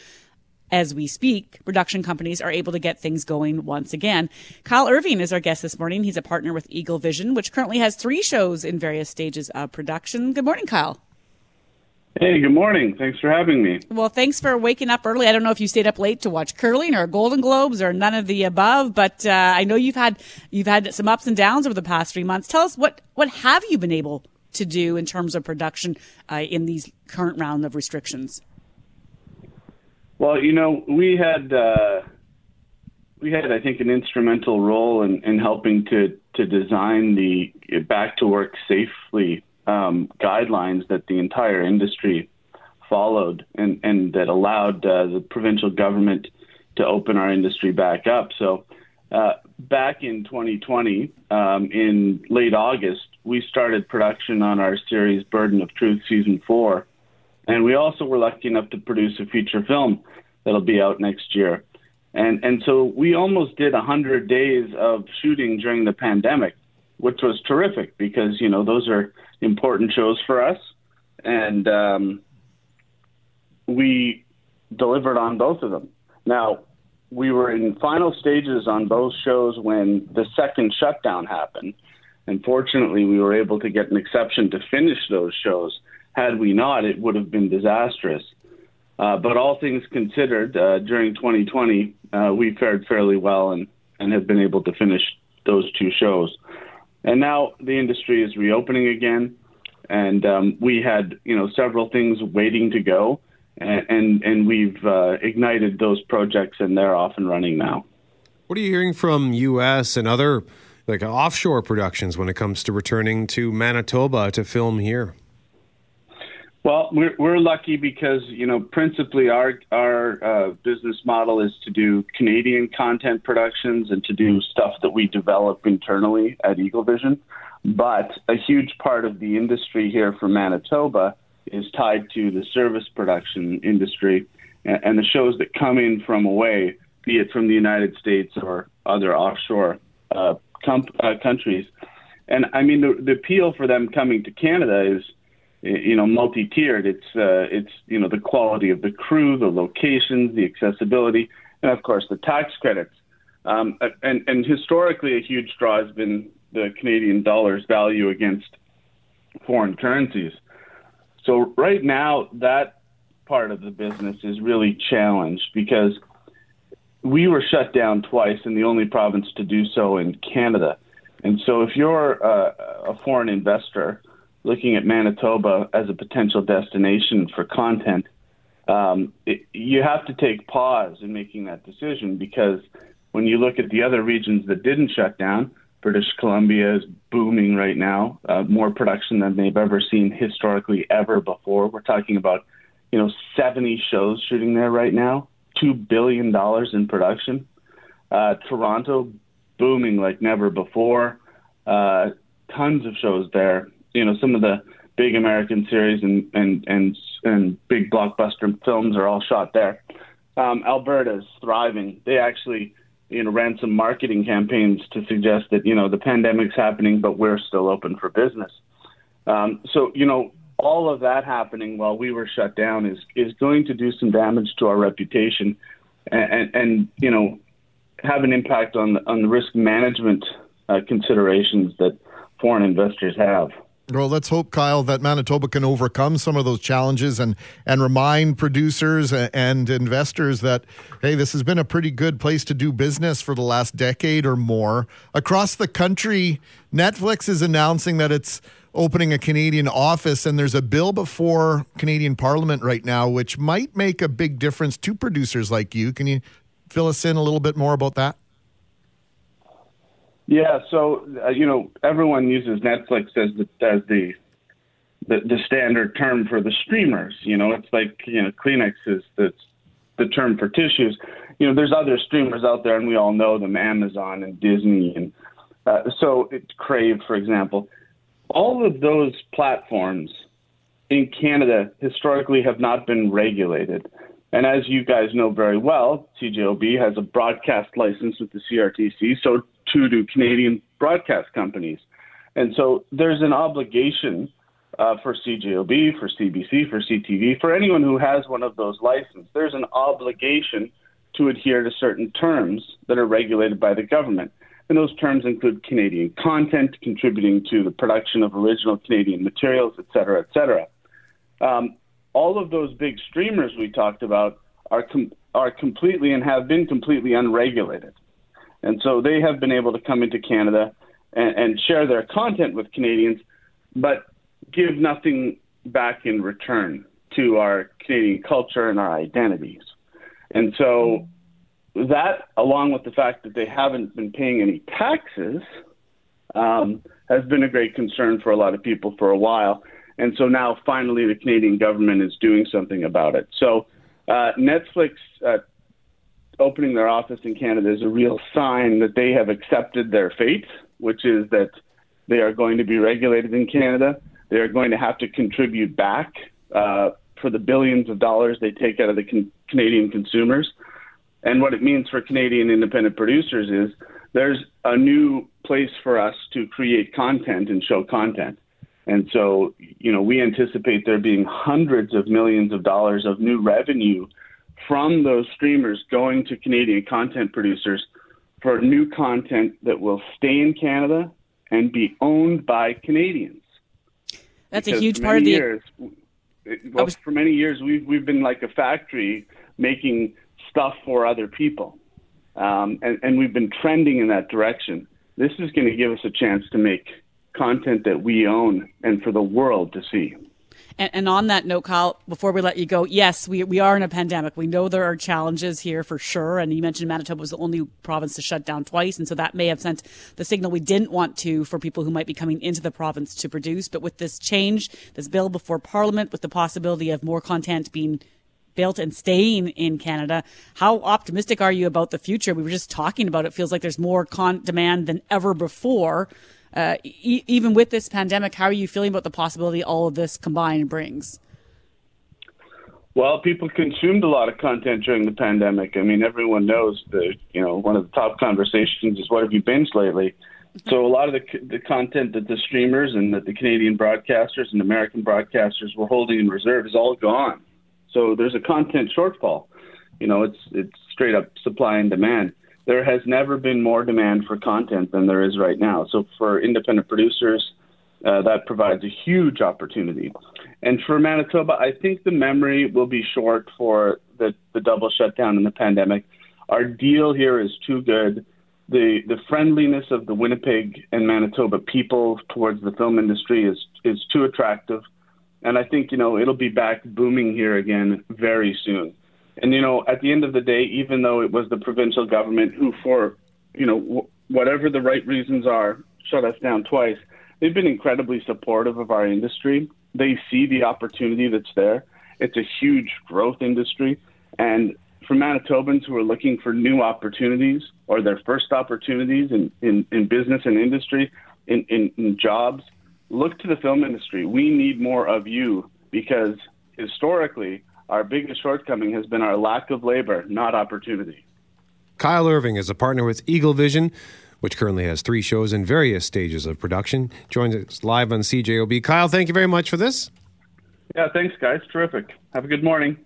as we speak, production companies are able to get things going once again. Kyle Irving is our guest this morning. He's a partner with Eagle Vision, which currently has three shows in various stages of production. Good morning, Kyle. Hey, good morning. Thanks for having me. Well, thanks for waking up early. I don't know if you stayed up late to watch curling or Golden Globes or none of the above, but uh, I know you've had you've had some ups and downs over the past three months. Tell us what what have you been able to do in terms of production uh, in these current round of restrictions? Well, you know, we had uh, we had, I think, an instrumental role in, in helping to to design the back to work safely um, guidelines that the entire industry followed, and and that allowed uh, the provincial government to open our industry back up. So. Uh, back in 2020, um, in late August, we started production on our series Burden of Truth season four, and we also were lucky enough to produce a feature film that'll be out next year. And and so we almost did 100 days of shooting during the pandemic, which was terrific because you know those are important shows for us, and um, we delivered on both of them. Now we were in final stages on both shows when the second shutdown happened. And fortunately, we were able to get an exception to finish those shows. Had we not, it would have been disastrous. Uh, but all things considered, uh, during 2020, uh, we fared fairly well and, and have been able to finish those two shows. And now the industry is reopening again, and um, we had you know several things waiting to go, and and, and we've uh, ignited those projects, and they're off and running now. What are you hearing from U.S. and other like offshore productions when it comes to returning to Manitoba to film here? Well, we're we're lucky because you know principally our our uh, business model is to do Canadian content productions and to do stuff that we develop internally at Eagle Vision. But a huge part of the industry here for Manitoba is tied to the service production industry and, the shows that come in from away, be it from the United States or other offshore uh, com- uh, countries. And I mean, the, the appeal for them coming to Canada is you know multi-tiered. It's uh, it's you know the quality of the crew the locations the accessibility and of course the tax credits. Um, and and historically a huge draw has been the Canadian dollar's value against foreign currencies. So right now that part of the business is really challenged because we were shut down twice and the only province to do so in Canada. And so if you're uh, a foreign investor looking at Manitoba as a potential destination for content, um, it, you have to take pause in making that decision because when you look at the other regions that didn't shut down, British Columbia is booming right now, uh, more production than they've ever seen historically ever before. We're talking about, you know, 70 shows shooting there right now, two billion dollars in production. Uh, Toronto booming like never before, uh, tons of shows there you know some of the big American series and and and and big blockbuster films are all shot there. Um, Alberta's thriving. They actually you know ran some marketing campaigns to suggest that you know the pandemic's happening, but we're still open for business. Um, so you know all of that happening while we were shut down is is going to do some damage to our reputation, and and, and you know have an impact on the, on the risk management uh, considerations that foreign investors have. Well, let's hope, Kyle, that Manitoba can overcome some of those challenges and and remind producers and investors that hey, this has been a pretty good place to do business for the last decade or more across the country. Netflix is announcing that it's opening a Canadian office, and there's a bill before Canadian Parliament right now, which might make a big difference to producers like you. Can you fill us in a little bit more about that? Yeah, so uh, you know everyone uses Netflix as the as the, the the standard term for the streamers. You know, it's like you know Kleenex is the the term for tissues. You know, there's other streamers out there, and we all know them: Amazon and Disney, and uh, so it's Crave, for example. All of those platforms in Canada historically have not been regulated. And as you guys know very well, CJOB has a broadcast license with the CRTC. So to do Canadian broadcast companies. And so there's an obligation uh, for CJOB, for CBC, for CTV, for anyone who has one of those licenses. There's an obligation to adhere to certain terms that are regulated by the government. And those terms include Canadian content, contributing to the production of original Canadian materials, et cetera, et cetera. Um, all of those big streamers we talked about are, com- are completely and have been completely unregulated. And so they have been able to come into Canada and, and share their content with Canadians, but give nothing back in return to our Canadian culture and our identities. And so that, along with the fact that they haven't been paying any taxes, um, has been a great concern for a lot of people for a while. And so now, finally, the Canadian government is doing something about it. So uh, Netflix uh, opening their office in Canada is a real sign that they have accepted their fate, which is that they are going to be regulated in Canada. They are going to have to contribute back uh, for the billions of dollars they take out of the can- Canadian consumers. And what it means for Canadian independent producers is there's a new place for us to create content and show content. And so, you know, we anticipate there being hundreds of millions of dollars of new revenue from those streamers going to Canadian content producers for new content that will stay in Canada and be owned by Canadians. That's because a huge part of the. Years, well, was... for many years, we've we've been like a factory making stuff for other people, um, and and we've been trending in that direction. This is going to give us a chance to make content that we own and for the world to see. And, and, on that note, Kyle, before we let you go, yes, we, we are in a pandemic. We know there are challenges here for sure. And you mentioned Manitoba was the only province to shut down twice. And so that may have sent the signal we didn't want to for people who might be coming into the province to produce. But with this change, this bill before Parliament, with the possibility of more content being built and staying in Canada. How optimistic are you about the future? We were just talking about it. Feels like there's more con- demand than ever before uh, e- even with this pandemic, how are you feeling about the possibility all of this combined brings? Well, people consumed a lot of content during the pandemic. I mean, everyone knows that you know one of the top conversations is what have you binged lately. So a lot of the the content that the streamers and that the Canadian broadcasters and American broadcasters were holding in reserve is all gone. So there's a content shortfall. You know, it's it's straight up supply and demand there has never been more demand for content than there is right now. So for independent producers, uh, that provides a huge opportunity. And for Manitoba, I think the memory will be short for the, the double shutdown and the pandemic. Our deal here is too good. The the friendliness of the Winnipeg and Manitoba people towards the film industry is is too attractive, and I think you know it'll be back booming here again very soon. And, you know, at the end of the day, even though it was the provincial government who, for, you know, w- whatever the right reasons are, shut us down twice, they've been incredibly supportive of our industry. They see the opportunity that's there. It's a huge growth industry. And for Manitobans who are looking for new opportunities or their first opportunities in, in, in business and industry, in, in, in jobs, look to the film industry. We need more of you because historically, our biggest shortcoming has been our lack of labor, not opportunity. Kyle Irvine is a partner with Eagle Vision, which currently has three shows in various stages of production. Joins us live on CJOB. Kyle, thank you very much for this. Yeah, thanks, guys. Terrific. Have a good morning.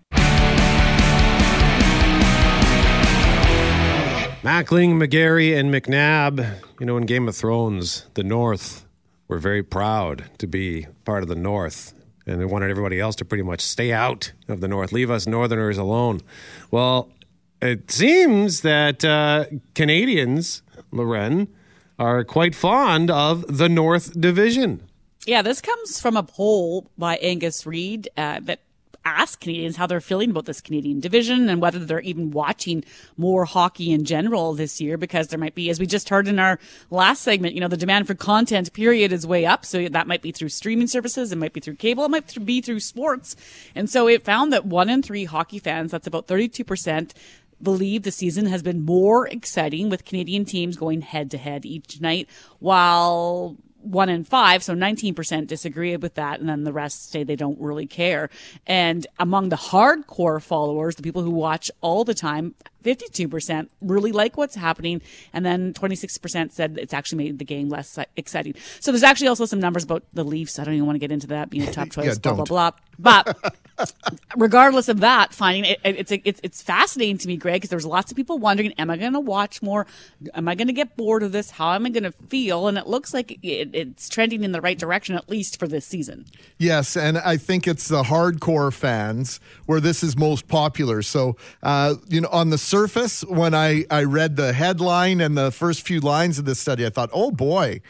Mackling, McGarry, and McNabb. You know, in Game of Thrones, the North were very proud to be part of the North. And they wanted everybody else to pretty much stay out of the North, leave us Northerners alone. Well, it seems that uh, Canadians, Loren, are quite fond of the North Division. Yeah, this comes from a poll by Angus Reid uh, that asked Canadians how they're feeling about this Canadian division and whether they're even watching more hockey in general this year because there might be, as we just heard in our last segment, you know, the demand for content period is way up. So that might be through streaming services. It might be through cable. It might be through sports. And so it found that one in three hockey fans, that's about 32%, believe the season has been more exciting with Canadian teams going head to head each night, while one in five, so 19% disagree with that, and then the rest say they don't really care. And among the hardcore followers, the people who watch all the time, 52% really like what's happening, and then 26% said it's actually made the game less exciting. So there's actually also some numbers about the Leafs. I don't even want to get into that being a top choice, Yeah, blah, blah, blah. But regardless of that, finding it, it's it's it's fascinating to me, Greg, because there's lots of people wondering: Am I going to watch more? Am I going to get bored of this? How am I going to feel? And it looks like it, it's trending in the right direction, at least for this season. Yes, and I think it's the hardcore fans where this is most popular. So, uh, you know, on the surface, when I, I read the headline and the first few lines of this study, I thought, oh boy,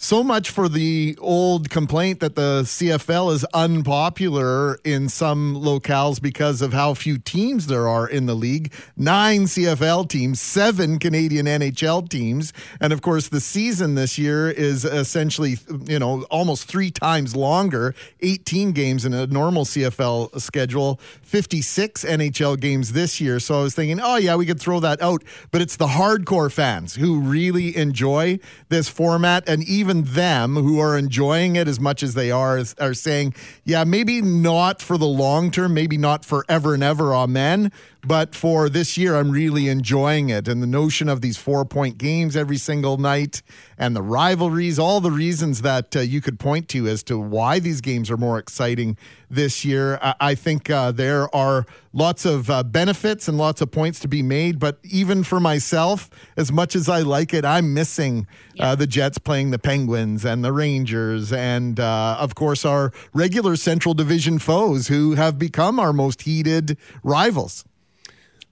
so much for the old complaint that the CFL is unpopular in some locales because of how few teams there are in the league. Nine CFL teams, seven Canadian NHL teams. And of course, the season this year is essentially, you know, almost three times longer 18 games in a normal CFL schedule, 56 NHL games this year. So I was thinking, oh, yeah, we could throw that out. But it's the hardcore fans who really enjoy this format. And even them who are enjoying it as much as they are are saying, yeah, maybe not for the long term, maybe not forever and ever, amen. But for this year, I'm really enjoying it. And the notion of these four point games every single night and the rivalries, all the reasons that uh, you could point to as to why these games are more exciting this year. I, I think uh, there are lots of uh, benefits and lots of points to be made. But even for myself, as much as I like it, I'm missing uh, the Jets playing the Penguins and the Rangers, and uh, of course, our regular Central Division foes who have become our most heated rivals.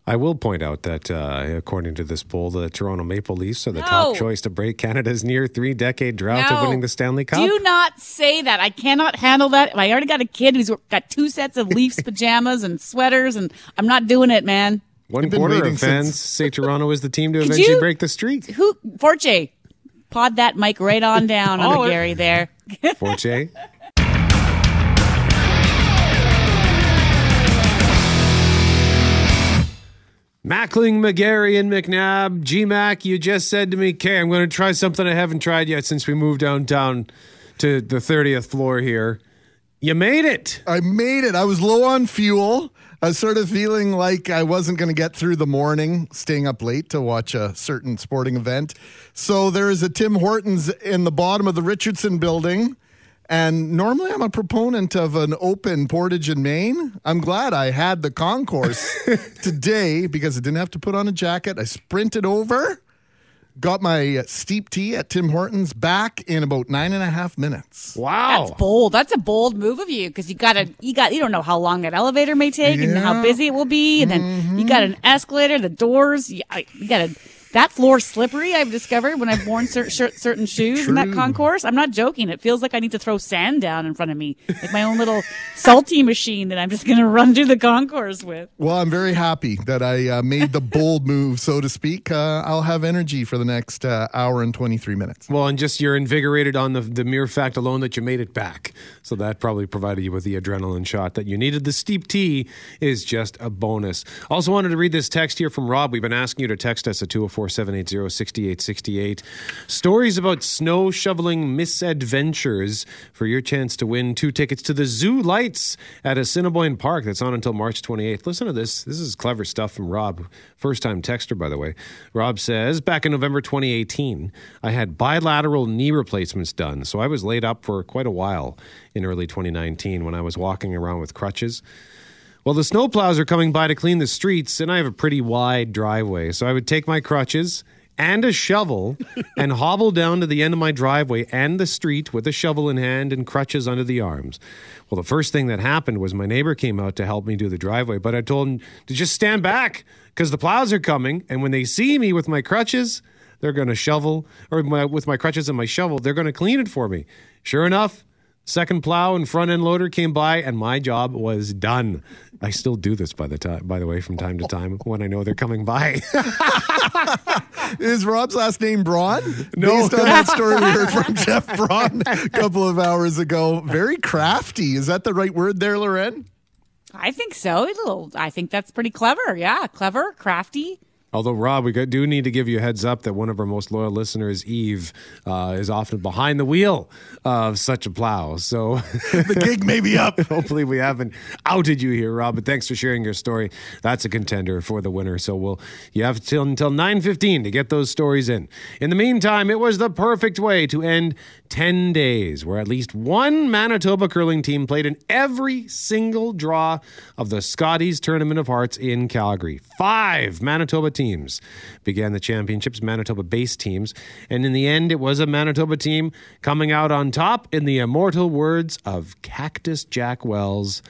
I will point out that, uh, according to this poll, the Toronto Maple Leafs are the No. top choice to break Canada's near three decade drought of winning the Stanley Cup. Do not say that. I cannot handle that. I already got a kid who's got two sets of Leafs pajamas and sweaters, and I'm not doing it, man. One I've been quarter of fans since- say Toronto is the team to Could eventually you- break the streak. Who, Forte, pod that mic right on down on Oh, the Gary there. Forte. Mackling, McGarry, and McNabb. GMAC, you just said to me, okay, I'm going to try something I haven't tried yet since we moved downtown to the 30th floor here. You made it. I made it. I was low on fuel. I was sort of feeling like I wasn't going to get through the morning, staying up late to watch a certain sporting event. So there is a Tim Hortons in the bottom of the Richardson building. And normally I'm a proponent of an open Portage in Main. I'm glad I had the concourse today because I didn't have to put on a jacket. I sprinted over, got my uh, steep tea at Tim Hortons back in about nine and a half minutes. Wow. That's bold. That's a bold move of you because you got to you got you don't know how long that elevator may take and how busy it will be, and then you got an escalator, the doors. You, you got to that floor's slippery. I've discovered when I've worn cer- cer- certain shoes in that concourse. I'm not joking. It feels like I need to throw sand down in front of me, like my own little salty machine that I'm just going to run through the concourse with. Well, I'm very happy that I uh, made the bold move, so to speak. Uh, I'll have energy for the next uh, hour and 23 minutes. Well, and just you're invigorated on the, the mere fact alone that you made it back. So that probably provided you with the adrenaline shot that you needed. The steep tea is just a bonus. Also wanted to read this text here from Rob. We've been asking you to text us at 204 4780 6868. Stories about snow shoveling misadventures for your chance to win two tickets to the Zoo Lights at Assiniboine Park. That's on until March 28th. Listen to this. This is clever stuff from Rob. First time texter, by the way. Rob says, back in November 2018, I had bilateral knee replacements done, so I was laid up for quite a while in early 2019 when I was walking around with crutches. Well, the snowplows are coming by to clean the streets, and I have a pretty wide driveway. So I would take my crutches and a shovel and hobble down to the end of my driveway and the street with a shovel in hand and crutches under the arms. Well, the first thing that happened was my neighbor came out to help me do the driveway, but I told him to just stand back because the plows are coming. And when they see me with my crutches, they're going to shovel, or my, with my crutches and my shovel, they're going to clean it for me. Sure enough, second plow and front end loader came by, and my job was done. I still do this by the time, by the way, from time to time when I know they're coming by. Is Rob's last name Braun? No. Based on that story we heard from Jeff Braun a couple of hours ago. Very crafty. Is that the right word there, Loren? I think so. A little. I think that's pretty clever. Yeah, clever, crafty. Although, Rob, we do need to give you a heads up that one of our most loyal listeners, Eve, uh, is often behind the wheel of such a plow. So the gig may be up. Hopefully, we haven't outed you here, Rob. But thanks for sharing your story. That's a contender for the winner. So we'll you have till until nine fifteen to get those stories in. In the meantime, it was the perfect way to end ten days where at least one Manitoba curling team played in every single draw of the Scotties Tournament of Hearts in Calgary. Five Manitoba teams began the championships, Manitoba based teams, and in the end, it was a Manitoba team coming out on top in the immortal words of Cactus Jack Wells.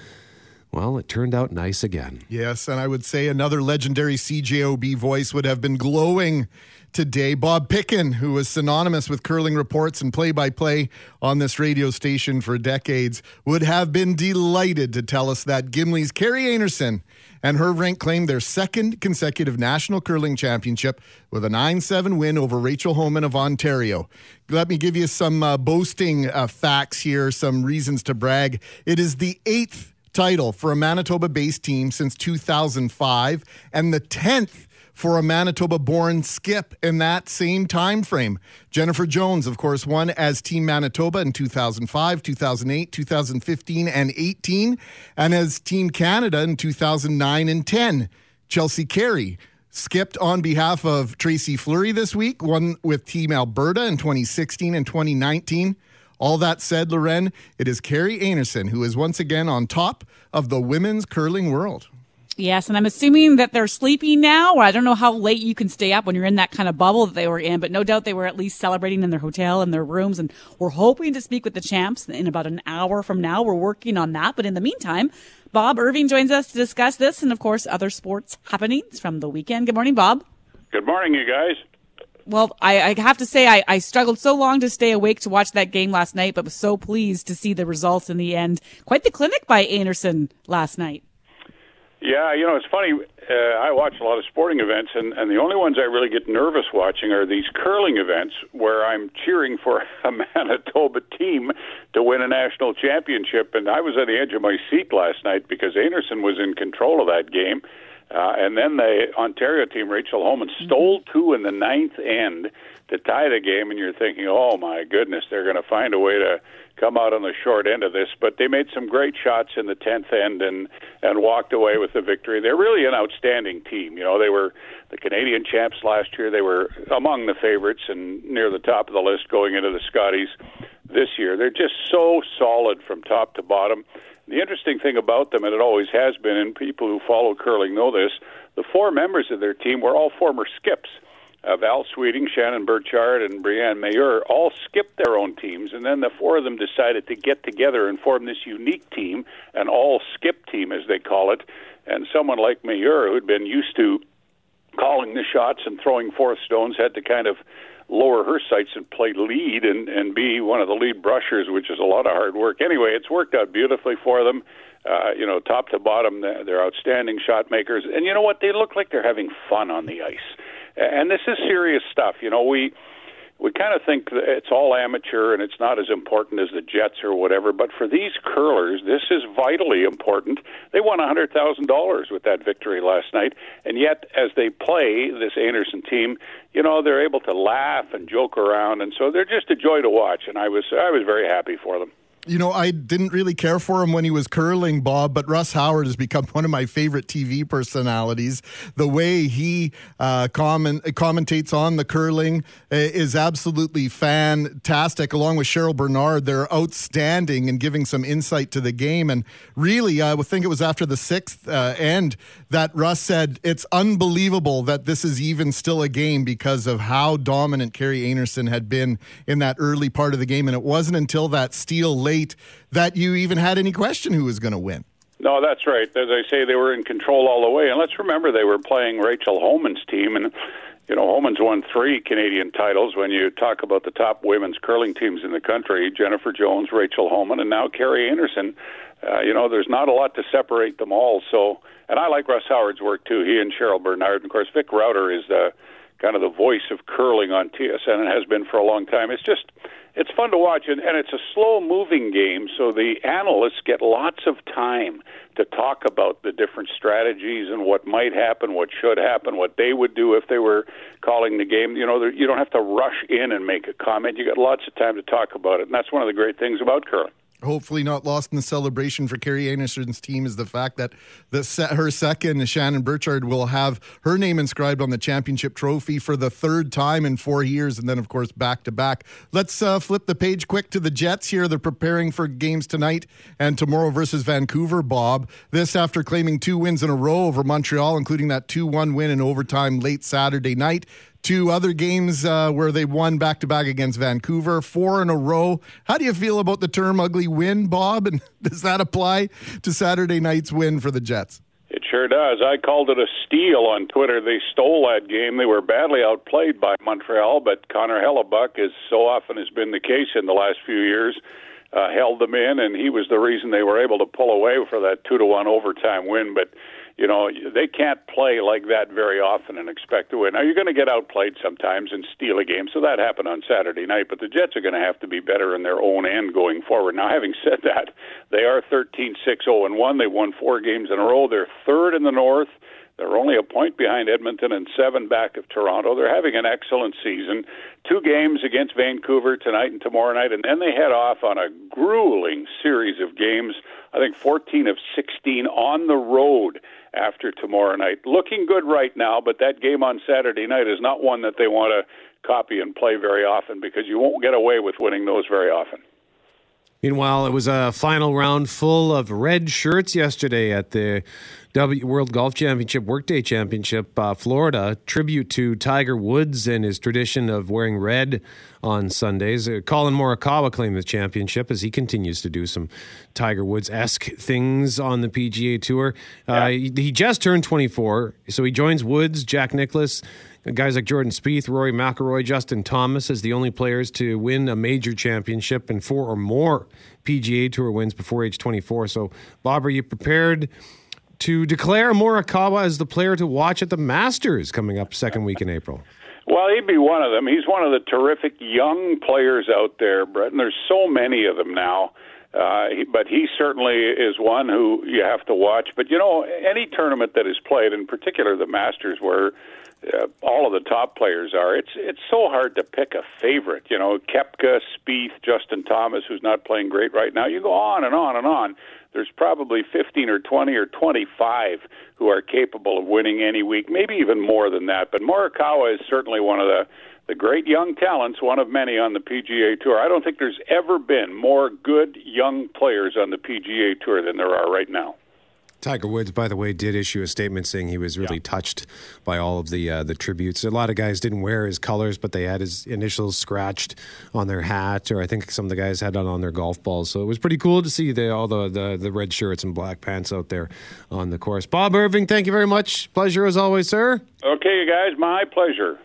Well, it turned out nice again. Yes, and I would say another legendary CJOB voice would have been glowing today. Bob Picken, who was synonymous with curling reports and play by play on this radio station for decades, would have been delighted to tell us that Gimli's Kerri Einarson and her rank claimed their second consecutive national curling championship with a 9 7 win over Rachel Homan of Ontario. Let me give you some uh, boasting uh, facts here, some reasons to brag. It is the eighth title for a Manitoba based team since 2005 and the 10th for a Manitoba born skip in that same time frame. Jennifer Jones, of course, won as Team Manitoba in 2005, 2008, 2015, and 18, and as Team Canada in 2009 and 10. Chelsea Carey skipped on behalf of Tracy Fleury this week, won with Team Alberta in 2016 and 2019. All that said, Loren, it is Kerri Einarson who is once again on top of the women's curling world. Yes, and I'm assuming that they're sleeping now, or I don't know how late you can stay up when you're in that kind of bubble that they were in, but no doubt they were at least celebrating in their hotel and their rooms. And we're hoping to speak with the champs in about an hour from now. We're working on that. But in the meantime, Bob Irving joins us to discuss this and, of course, other sports happenings from the weekend. Good morning, Bob. Good morning, you guys. Well, I, I have to say, I, I struggled so long to stay awake to watch that game last night, but was so pleased to see the results in the end. Quite the clinic by Einarson last night. Yeah, you know, it's funny. Uh, I watch a lot of sporting events, and, and the only ones I really get nervous watching are these curling events where I'm cheering for a Manitoba team to win a national championship. And I was at the edge of my seat last night because Einarson was in control of that game. Uh, and then the Ontario team, Rachel Homan, stole two in the ninth end to tie the game. And you're thinking, oh my goodness, they're going to find a way to come out on the short end of this. But they made some great shots in the tenth end and and walked away with the victory. They're really an outstanding team. You know, they were the Canadian champs last year. They were among the favorites and near the top of the list going into the Scotties this year. They're just so solid from top to bottom. The interesting thing about them, and it always has been, and people who follow curling know this, the four members of their team were all former skips. Uh, Val Sweeting, Shannon Birchard, and Briane Meilleur all skipped their own teams, and then the four of them decided to get together and form this unique team, an all skip team, as they call it. And someone like Meilleur, who'd been used to calling the shots and throwing fourth stones, had to kind of lower her sights and play lead and, and be one of the lead brushers, which is a lot of hard work. Anyway, it's worked out beautifully for them. Uh, you know, top to bottom, they're outstanding shot makers. And you know what? They look like they're having fun on the ice. And this is serious stuff. You know, we we kind of think that it's all amateur and it's not as important as the Jets or whatever. But for these curlers, this is vitally important. They won a hundred thousand dollars with that victory last night, and yet as they play this Einarson team, you know they're able to laugh and joke around, and so they're just a joy to watch. And I was I was very happy for them. You know, I didn't really care for him when he was curling, Bob, but Russ Howard has become one of my favorite TV personalities. The way he uh, comment, commentates on the curling uh, is absolutely fantastic. Along with Cheryl Bernard, they're outstanding and giving some insight to the game. And really, I would think it was after the sixth uh, end that Russ said, It's unbelievable that this is even still a game because of how dominant Kerri Einarson had been in that early part of the game. And it wasn't until that steal late that you even had any question who was going to win. No, that's right. As I say, they were in control all the way. And let's remember they were playing Rachel Homan's team. And, you know, Homan's won three Canadian titles. When you talk about the top women's curling teams in the country, Jennifer Jones, Rachel Homan, and now Kerri Einarson. uh, you know, there's not a lot to separate them all. So, and I like Russ Howard's work too. He and Cheryl Bernard. And of course, Vic Rauter is the kind of the voice of curling on TSN and has been for a long time. It's just it's fun to watch, and, and it's a slow moving game, so the analysts get lots of time to talk about the different strategies and what might happen, what should happen, what they would do if they were calling the game. You know, you don't have to rush in and make a comment. You got lots of time to talk about it, and that's one of the great things about curling hopefully not lost in the celebration for Kerri Einarson's team is the fact that the her second Shannon Birchard will have her name inscribed on the championship trophy for the third time in four years, and then of course back to back. Let's uh, flip the page quick to the Jets here. They're preparing for games tonight and tomorrow versus Vancouver. Bob, this after claiming two wins in a row over Montreal, including that two-one win in overtime late Saturday night two other games uh, where they won back to back against Vancouver, four in a row. How do you feel about the term ugly win, Bob? And does that apply to Saturday night's win for the Jets? It sure does. I called it a steal on Twitter. They stole that game. They were badly outplayed by Montreal, but Connor Hellebuyck, as so often has been the case in the last few years, uh, held them in, and he was the reason they were able to pull away for that two to one overtime win. But you know, they can't play like that very often and expect to win. Now, you're going to get outplayed sometimes and steal a game, so that happened on Saturday night, but the Jets are going to have to be better in their own end going forward. Now, having said that, they are 13 6 0 1. They won four games in a row. They're third in the North. They're only a point behind Edmonton and seven back of Toronto. They're having an excellent season. Two games against Vancouver tonight and tomorrow night, and then they head off on a grueling series of games. I think 14 of 16 on the road after tomorrow night. Looking good right now, but that game on Saturday night is not one that they want to copy and play very often because you won't get away with winning those very often. Meanwhile, it was a final round full of red shirts yesterday at the W World Golf Championship Workday Championship, uh, Florida. Tribute to Tiger Woods and his tradition of wearing red on Sundays. Uh, Collin Morikawa claimed the championship as he continues to do some Tiger Woods esque things on the PGA Tour. Uh, he, he just turned 24, so he joins Woods, Jack Nicklaus. Guys like Jordan Spieth, Rory McIlroy, Justin Thomas as the only players to win a major championship and four or more PGA Tour wins before age 24. So, Bob, are you prepared to declare Morikawa as the player to watch at the Masters coming up second week in April? Well, he'd be one of them. He's one of the terrific young players out there, Brett, and there's so many of them now. Uh, but he certainly is one who you have to watch. But you know, any tournament that is played, in particular the Masters, where uh, all of the top players are. It's it's so hard to pick a favorite. You know, Koepka, Spieth, Justin Thomas, who's not playing great right now. You go on and on and on. There's probably 15 or 20 or 25 who are capable of winning any week, maybe even more than that. But Morikawa is certainly one of the the great young talents, one of many on the PGA Tour. I don't think there's ever been more good young players on the PGA Tour than there are right now. Tiger Woods, by the way, did issue a statement saying he was really yeah. touched by all of the uh, the tributes. A lot of guys didn't wear his colors, but they had his initials scratched on their hat, or I think some of the guys had it on their golf balls. So it was pretty cool to see the, all the, the, the red shirts and black pants out there on the course. Bob Irving, thank you very much. Pleasure as always, sir. Okay, you guys, my pleasure.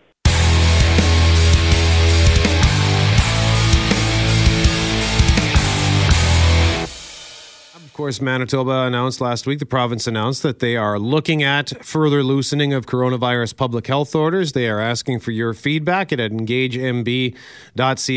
Course, Manitoba announced last week, the province announced that they are looking at further loosening of coronavirus public health orders. They are asking for your feedback at engagemb.ca.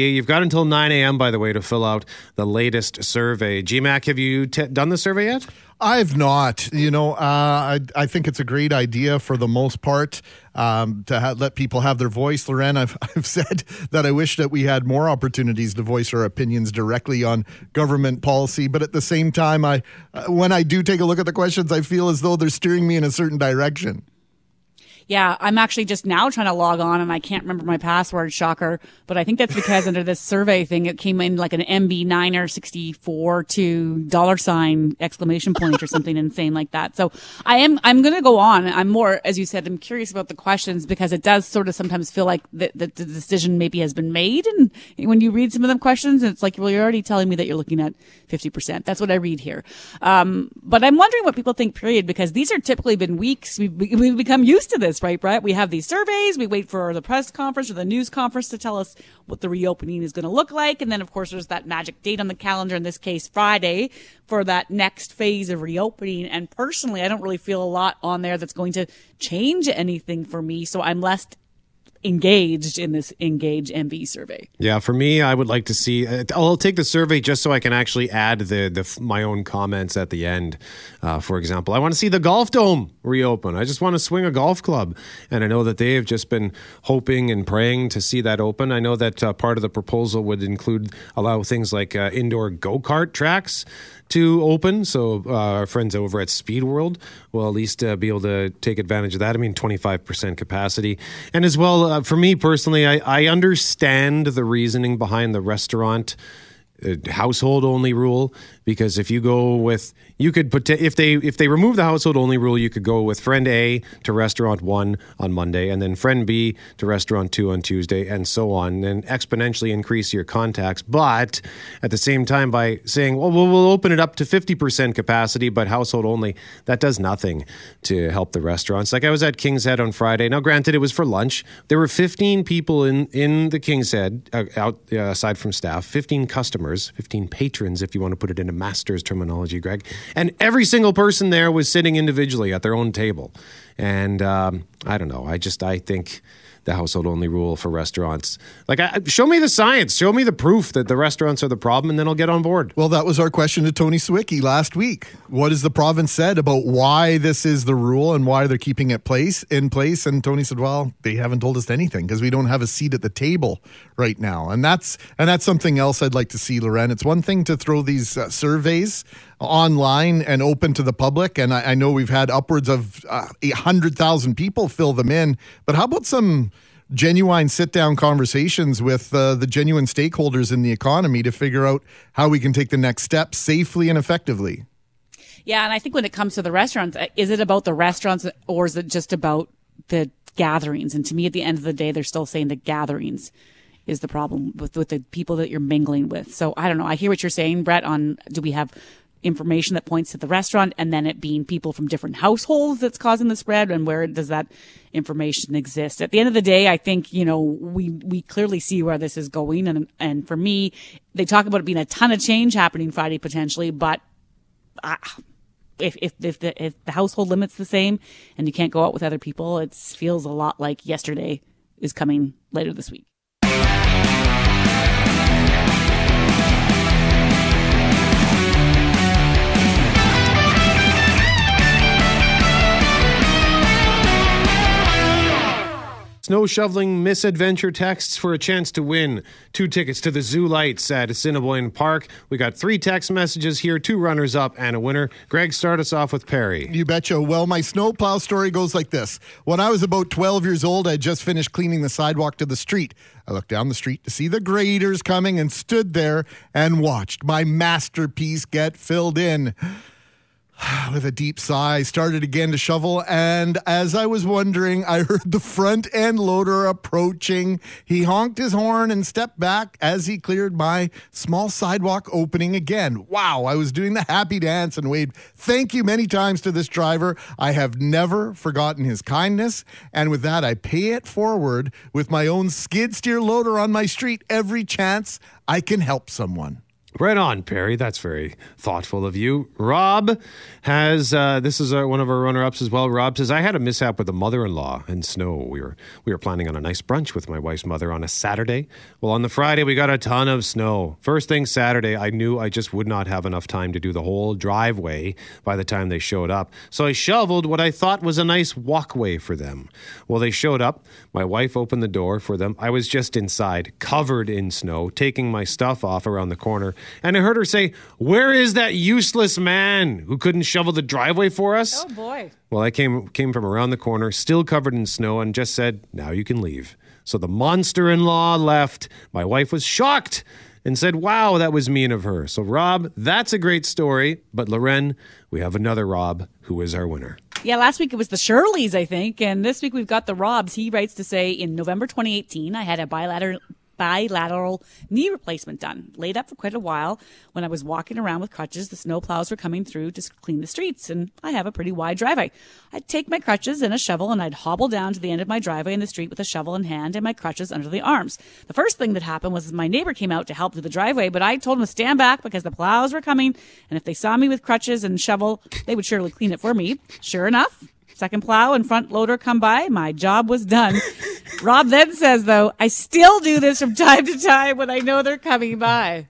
You've got until 9 a.m., by the way, to fill out the latest survey. GMAC, have you t- done the survey yet? I've not. You know, uh, I, I think it's a great idea for the most part um, to ha- let people have their voice. Loren, I've, I've said that I wish that we had more opportunities to voice our opinions directly on government policy. But at the same time, I uh, when I do take a look at the questions, I feel as though they're steering me in a certain direction. Yeah, I'm actually just now trying to log on and I can't remember my password, shocker. But I think that's because under this survey thing, it came in like an MB9er 64 to dollar sign exclamation point or something insane like that. So I am, I'm going to go on. I'm more, as you said, I'm curious about the questions because it does sort of sometimes feel like the, the, the decision maybe has been made. And when you read some of the questions, it's like, well, you're already telling me that you're looking at 50%. That's what I read here. Um, but I'm wondering what people think, period, because these are typically been weeks. We've, we've become used to this, right, Brett? We have these surveys. We wait for the press conference or the news conference to tell us what the reopening is going to look like. And then, of course, there's that magic date on the calendar, in this case, Friday, for that next phase of reopening. And personally, I don't really feel a lot on there that's going to change anything for me. So I'm less engaged in this engage MB survey. Yeah, for me, I would like to see. Uh, I'll take the survey just so I can actually add the, the my own comments at the end. Uh, for example, I want to see the golf dome reopen. I just want to swing a golf club, and I know that they have just been hoping and praying to see that open. I know that uh, part of the proposal would include allow things like uh, indoor go kart tracks to open. So uh, our friends over at Speed World will at least uh, be able to take advantage of that. I mean, 25% capacity. And as well, uh, for me personally, I, I understand the reasoning behind the restaurant uh, household only rule because if you go with you could put if they if they remove the household only rule you could go with friend A to restaurant 1 on Monday and then friend B to restaurant 2 on Tuesday and so on and exponentially increase your contacts. But at the same time by saying well we'll, we'll open it up to 50% capacity but household only that does nothing to help the restaurants. Like I was at King's Head on Friday. Now granted it was for lunch. There were 15 people in in the King's Head uh, out uh, aside from staff 15 customers 15 patrons if you want to put it in master's terminology, Greg. And every single person there was sitting individually at their own table. And um, I don't know. I just, I think the household only rule for restaurants. Like, I, show me the science, show me the proof that the restaurants are the problem, and then I'll get on board. Well, that was our question to Tony Sawicki last week. What has the province said about why this is the rule and why they're keeping it place in place? And Tony said, "Well, they haven't told us anything because we don't have a seat at the table right now." And that's and that's something else I'd like to see, Loren. It's one thing to throw these uh, surveys online and open to the public. And I, I know we've had upwards of uh, 800,000 people fill them in. But how about some genuine sit down conversations with uh, the genuine stakeholders in the economy to figure out how we can take the next step safely and effectively? Yeah. And I think when it comes to the restaurants, uh, is it about the restaurants or is it just about the gatherings? And to me, at the end of the day, they're still saying the gatherings is the problem with, with the people that you're mingling with. So I don't know. I hear what you're saying, Brett, on do we have information that points to the restaurant and then it being people from different households that's causing the spread and where does that information exist. At the end of the day i think you know we we clearly see where this is going and and for me they talk about it being a ton of change happening friday potentially but uh, if if if the, if the household limit's the same and you can't go out with other people it feels a lot like yesterday is coming later this week Snow shoveling misadventure texts for a chance to win two tickets to the Zoo Lights at Assiniboine Park. We got three text messages here, two runners up, and a winner. Greg, start us off with Perry. You betcha. Well, my snowplow story goes like this. When I was about 12 years old, I just finished cleaning the sidewalk to the street. I looked down the street to see the graders coming and stood there and watched my masterpiece get filled in. With a deep sigh, started again to shovel, and as I was wondering, I heard the front end loader approaching. He honked his horn and stepped back as he cleared my small sidewalk opening again. Wow, I was doing the happy dance and waved thank you many times to this driver. I have never forgotten his kindness, and with that, I pay it forward with my own skid steer loader on my street every chance I can help someone. Right on, Perry. That's very thoughtful of you. Rob has uh, this is uh, one of our runner-ups as well. Rob says I had a mishap with a mother-in-law in snow. We were we were planning on a nice brunch with my wife's mother on a Saturday. Well, on the Friday we got a ton of snow. First thing Saturday, I knew I just would not have enough time to do the whole driveway by the time they showed up. So I shoveled what I thought was a nice walkway for them. Well, they showed up. My wife opened the door for them. I was just inside, covered in snow, taking my stuff off around the corner and I heard her say, Where is that useless man who couldn't shovel the driveway for us? Oh boy. Well, I came came from around the corner, still covered in snow, and just said, Now you can leave. So the monster in law left. My wife was shocked and said, Wow, that was mean of her. So, Rob, that's a great story. But, Loren, we have another Rob who is our winner. Yeah, last week it was the Shirleys, I think, and this week we've got the Robs. He writes to say in November 2018, I had a bilateral bilateral knee replacement done. Laid up for quite a while. When I was walking around with crutches, the snow plows were coming through to clean the streets, and I have a pretty wide driveway. I'd take my crutches and a shovel, and I'd hobble down to the end of my driveway in the street with a shovel in hand and my crutches under the arms. The first thing that happened was my neighbor came out to help do the driveway, but I told him to stand back because the plows were coming, and if they saw me with crutches and shovel, they would surely clean it for me. Sure enough, Second plow and front loader come by. My job was done. Rob then says, though, I still do this from time to time when I know they're coming by.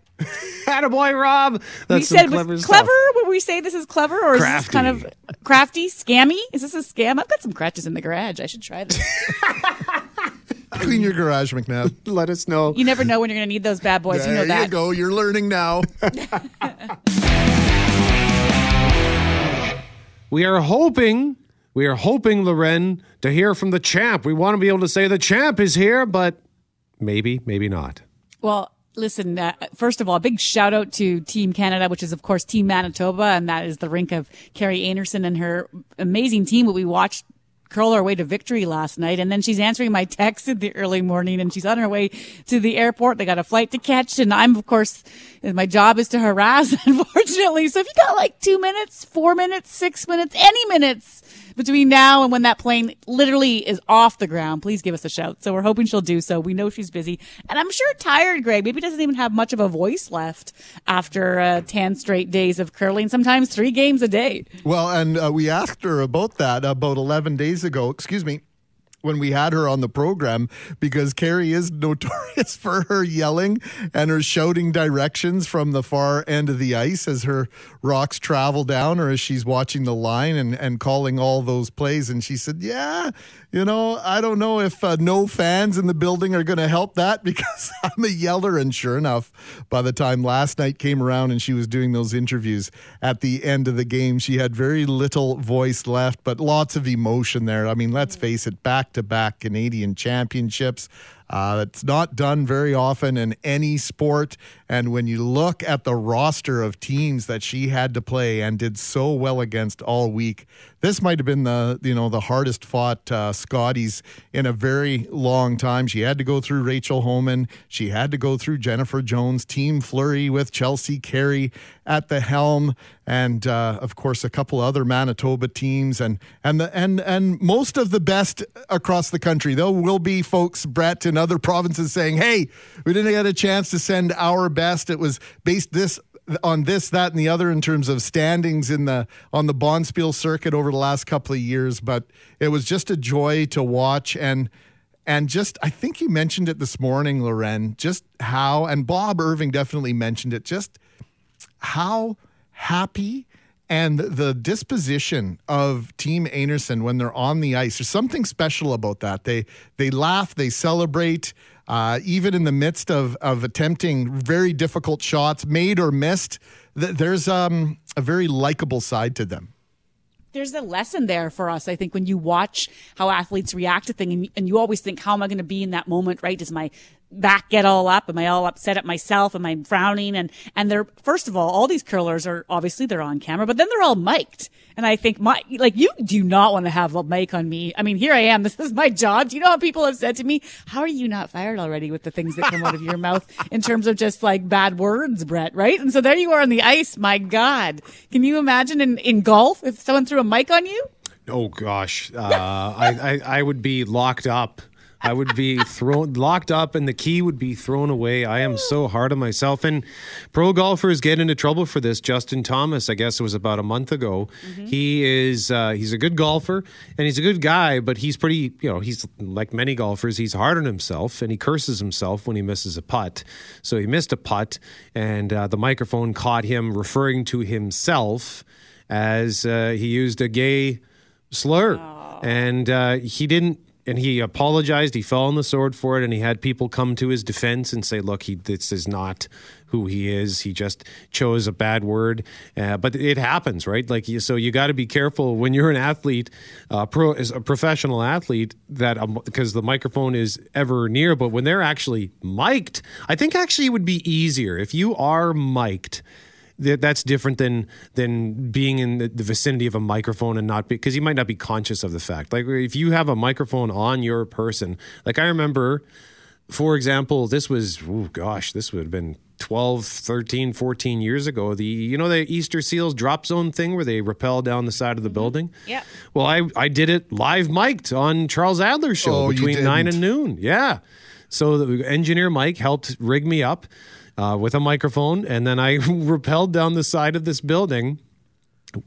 Attaboy, Rob. That's we some said clever was clever. Would we say this is clever or is this kind of crafty, scammy? Is this a scam? I've got some crutches in the garage. I should try this. Clean your garage, McNabb. Let us know. You never know when you're going to need those bad boys. there you know that. you go. You're learning now. We are hoping, we are hoping, Loren, to hear from the champ. We want to be able to say the champ is here, but maybe, maybe not. Well, listen, uh, first of all, a big shout out to Team Canada, which is, of course, Team Manitoba, and that is the rink of Kerri Einarson and her amazing team that we watched curl our way to victory last night. And then she's answering my text in the early morning and she's on her way to the airport. They got a flight to catch. And I'm, of course, my job is to harass, unfortunately. So if you got like two minutes, four minutes, six minutes, any minutes between now and when that plane literally is off the ground, please give us a shout. So we're hoping she'll do so. We know she's busy and I'm sure tired, Greg. Maybe doesn't even have much of a voice left after uh, 10 straight days of curling, sometimes three games a day. Well, and uh, we asked her about that about 11 days ago, excuse me, when we had her on the program, because Kerri is notorious for her yelling and her shouting directions from the far end of the ice as her rocks travel down or as she's watching the line and, and calling all those plays. And she said, Yeah, you know, I don't know if uh, no fans in the building are going to help that because I'm a yeller. And sure enough, by the time last night came around and she was doing those interviews at the end of the game, she had very little voice left, but lots of emotion there. I mean, let's face it, back to back Canadian championships. Uh, it's not done very often in any sport. And when you look at the roster of teams that she had to play and did so well against all week, this might have been the you know the hardest fought uh, Scotties in a very long time. She had to go through Rachel Homan. She had to go through Jennifer Jones, Team Fleury with Chelsea Carey at the helm, and uh, of course a couple other Manitoba teams, and and the and and most of the best across the country. There will be folks, Brett, in other provinces saying, "Hey, we didn't get a chance to send our best. It was based this." on this, that, and the other in terms of standings in the on the Bonspiel circuit over the last couple of years. But it was just a joy to watch and and just I think you mentioned it this morning, Loren. Just how and Bob Irving definitely mentioned it. Just how happy and the disposition of Team Einarson when they're on the ice. There's something special about that. They they laugh, they celebrate, uh, even in the midst of of attempting very difficult shots, made or missed. th- There's um, a very likable side to them. there's a lesson there for us. I think when you watch how athletes react to things and, and you always think, how am I going to be in that moment? Right? Does my back get all up? Am I all upset at myself? Am I frowning? And, and they're, first of all, all these curlers are obviously they're on camera, but then they're all mic'd. And I think my, like you do not want to have a mic on me. I mean, here I am. This is my job. Do you know how people have said to me, how are you not fired already with the things that come out of your mouth in terms of just like bad words, Brett? Right? And so there you are on the ice. My God. Can you imagine in, in golf if someone threw a mic on you? Oh gosh, uh, I, I I would be locked up I would be thrown locked up and the key would be thrown away. I am so hard on myself. And pro golfers get into trouble for this. Justin Thomas, I guess it was about a month ago. He is uh, he's a good golfer and he's a good guy, but he's pretty you know he's like many golfers. He's hard on himself and he curses himself when he misses a putt. So he missed a putt, and uh, the microphone caught him referring to himself as uh, he used a gay slur, and uh, he didn't. And he apologized. He fell on the sword for it, and he had people come to his defense and say, "Look, he this is not who he is. He just chose a bad word." Uh, but it happens, right? Like, so you got to be careful when you're an athlete, uh, pro is a professional athlete, that um, because the microphone is ever near. But when they're actually mic'd, I think actually it would be easier if you are mic'd that's different than than being in the, the vicinity of a microphone and not because you might not be conscious of the fact. Like if you have a microphone on your person, like I remember, for example, this was oh gosh, this would have been 12, 13, 14 years ago. The you know the Easter Seals drop zone thing where they rappel down the side of the mm-hmm. building. Yeah. Well, I I did it live mic'd on Charles Adler's show Oh, between nine and noon. Yeah. So the engineer Mike helped rig me up uh, with a microphone, and then I rappelled down the side of this building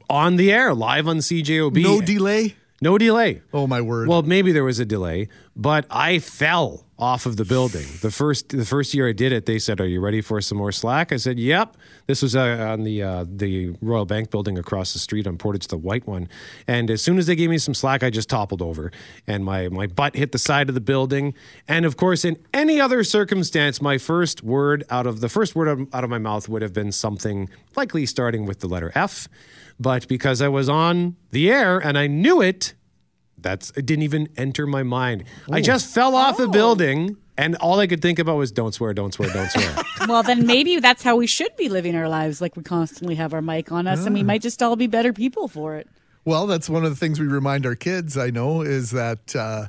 on the air, live on CJOB. No delay. No delay. Oh my word. Well, maybe there was a delay, but I fell off of the building. The first the first year I did it, they said, "Are you ready for some more slack?" I said, "Yep." This was uh, on the uh, the Royal Bank building across the street on Portage, the white one. And as soon as they gave me some slack, I just toppled over, and my my butt hit the side of the building. And of course, in any other circumstance, my first word out of the first word out out of my mouth would have been something likely starting with the letter F. But because I was on the air and I knew it, that's it didn't even enter my mind. I just fell off the building and all I could think about was don't swear, don't swear, don't swear. well, then maybe that's how we should be living our lives. Like we constantly have our mic on us, and we might just all be better people for it. Well, that's one of the things we remind our kids, I know, is that uh,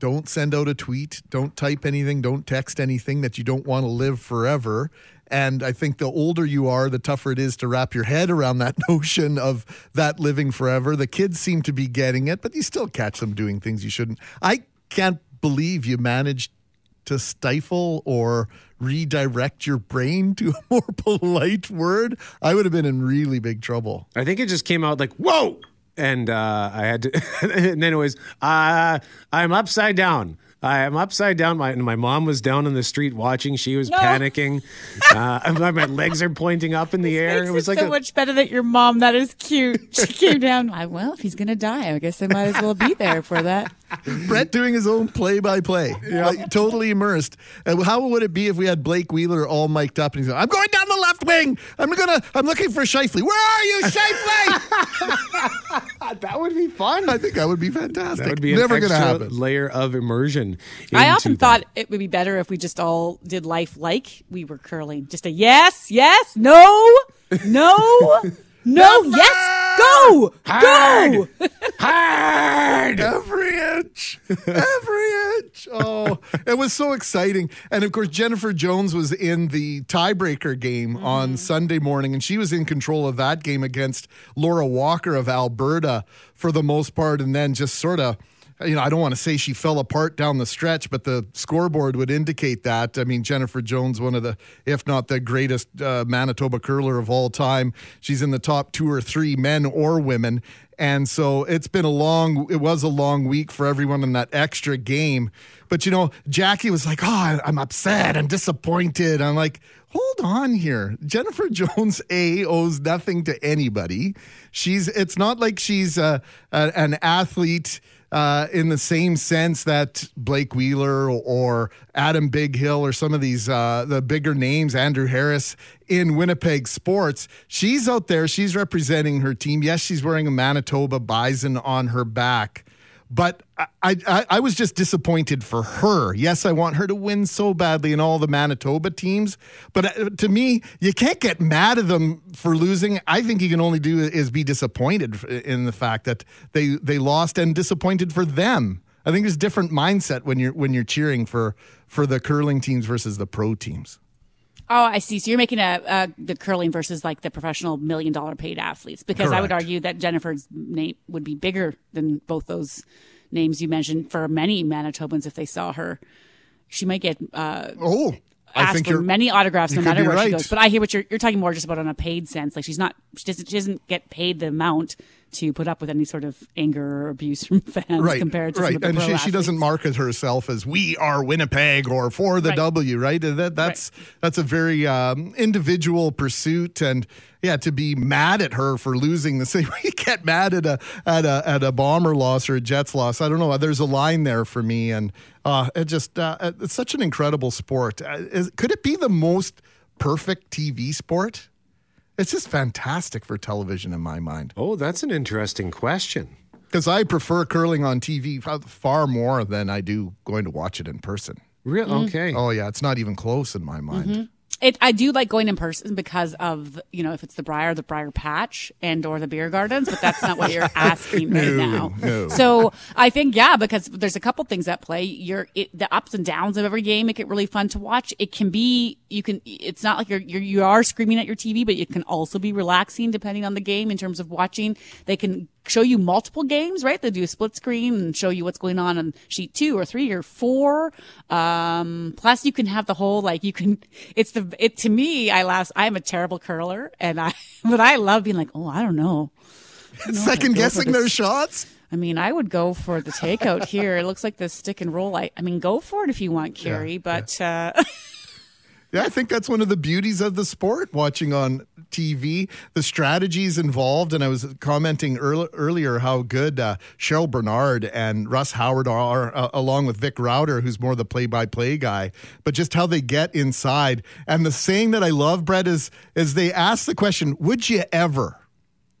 don't send out a tweet, don't type anything, don't text anything that you don't want to live forever. And I think the older you are, the tougher it is to wrap your head around that notion of that living forever. The kids seem to be getting it, but you still catch them doing things you shouldn't. I can't believe you managed to stifle or redirect your brain to a more polite word. I would have been in really big trouble. I think it just came out like, whoa. And uh, I had to, and then it was, uh, I'm upside down. I'm upside down. My, my mom was down on the street watching. She was panicking. Uh, my, my legs are pointing up in the air. Makes It was like so a, much better that your mom. That is cute. She came down. I, well, if he's gonna die, I guess I might as well be there for that. Brett doing his own play by play, like totally immersed. Uh, how would it be if we had Blake Wheeler all mic'd up and he's like, I'm going down the left wing. I'm gonna I'm looking for Scheifele. Where are you, Scheifele? that would be fun. I think that would be fantastic. that would be an never gonna extra happen. layer of immersion. I often that. thought it would be better if we just all did life like we were curling. Just a yes, yes, no, no, no, yes, go, go. hard. Every inch, every inch. Oh, it was so exciting. And of course, Jennifer Jones was in the tiebreaker game on mm-hmm. Sunday morning, and she was in control of that game against Laura Walker of Alberta for the most part, and then just sort of. You know, I don't want to say she fell apart down the stretch, but the scoreboard would indicate that. I mean, Jennifer Jones, one of the, if not the greatest uh, Manitoba curler of all time. She's in the top two or three, men or women. And so it's been a long, it was a long week for everyone in that extra game. But you know, Jackie was like, Oh, I'm upset. I'm disappointed. I'm like, Hold on here. Jennifer Jones, A, owes nothing to anybody. She's, it's not like she's uh, a, an athlete. Uh, in the same sense that Blake Wheeler or Adam Bighill or some of these uh, the bigger names, Andrew Harris in Winnipeg sports, she's out there. She's representing her team. Yes, she's wearing a Manitoba Bison on her back, but I, I, I was just disappointed for her. Yes, I want her to win so badly in all the Manitoba teams, but uh, to me, you can't get mad at them for losing. I think you can only do is be disappointed in the fact that they they lost and disappointed for them. I think there's a different mindset when you're when you're cheering for for the curling teams versus the pro teams. Oh, I see. So you're making a, a the curling versus like the professional million dollar paid athletes because I would argue that Jennifer's name would be bigger than both those names you mentioned for many Manitobans if they saw her. She might get uh, oh. I think for many autographs no matter where she goes. But I hear what you're you're talking more just about on a paid sense. Like she's not she doesn't, she doesn't get paid the amount to put up with any sort of anger or abuse from fans right, compared to right, and she, she doesn't market herself as "We are Winnipeg" or "For the Right. W." Right, that that's that's a very um, individual pursuit, and yeah, to be mad at her for losing the same, way you get mad at a at a at a bomber loss or a Jets loss. I don't know. There's a line there for me, and uh, it just uh, it's such an incredible sport. Uh, is, could it be the most perfect TV sport? It's just fantastic for television in my mind. Oh, that's an interesting question. Because I prefer curling on TV far more than I do going to watch it in person. Real Mm. okay. Oh yeah, it's not even close in my mind. Mhm. It, I do like going in person because of you know if it's the Brier, the Brier Patch, and or the beer gardens, but that's not what you're asking right now. no. So I think yeah, because there's a couple things at play. You're it, the ups and downs of every game make it really fun to watch. It can be you can. It's not like you're, you're you are screaming at your TV, but it can also be relaxing depending on the game in terms of watching. They can show you multiple games, right? They do a split screen and show you what's going on on sheet two or three or four. Um, plus you can have the whole, like you can, it's the, it to me, I last, I'm a terrible curler and I, but I love being like, oh, I don't know. I don't know Second guessing those shots. I mean, I would go for the takeout here. It looks like the stick and roll. I, I mean, go for it if you want, Kerri, but, uh, Yeah, I think that's one of the beauties of the sport watching on TV, the strategies involved. And I was commenting earl- earlier how good uh, Cheryl Bernard and Russ Howard are, uh, along with Vic Rauter, who's more the play by play guy, but just how they get inside. And the saying that I love, Brett, is, is they ask the question, Would you ever?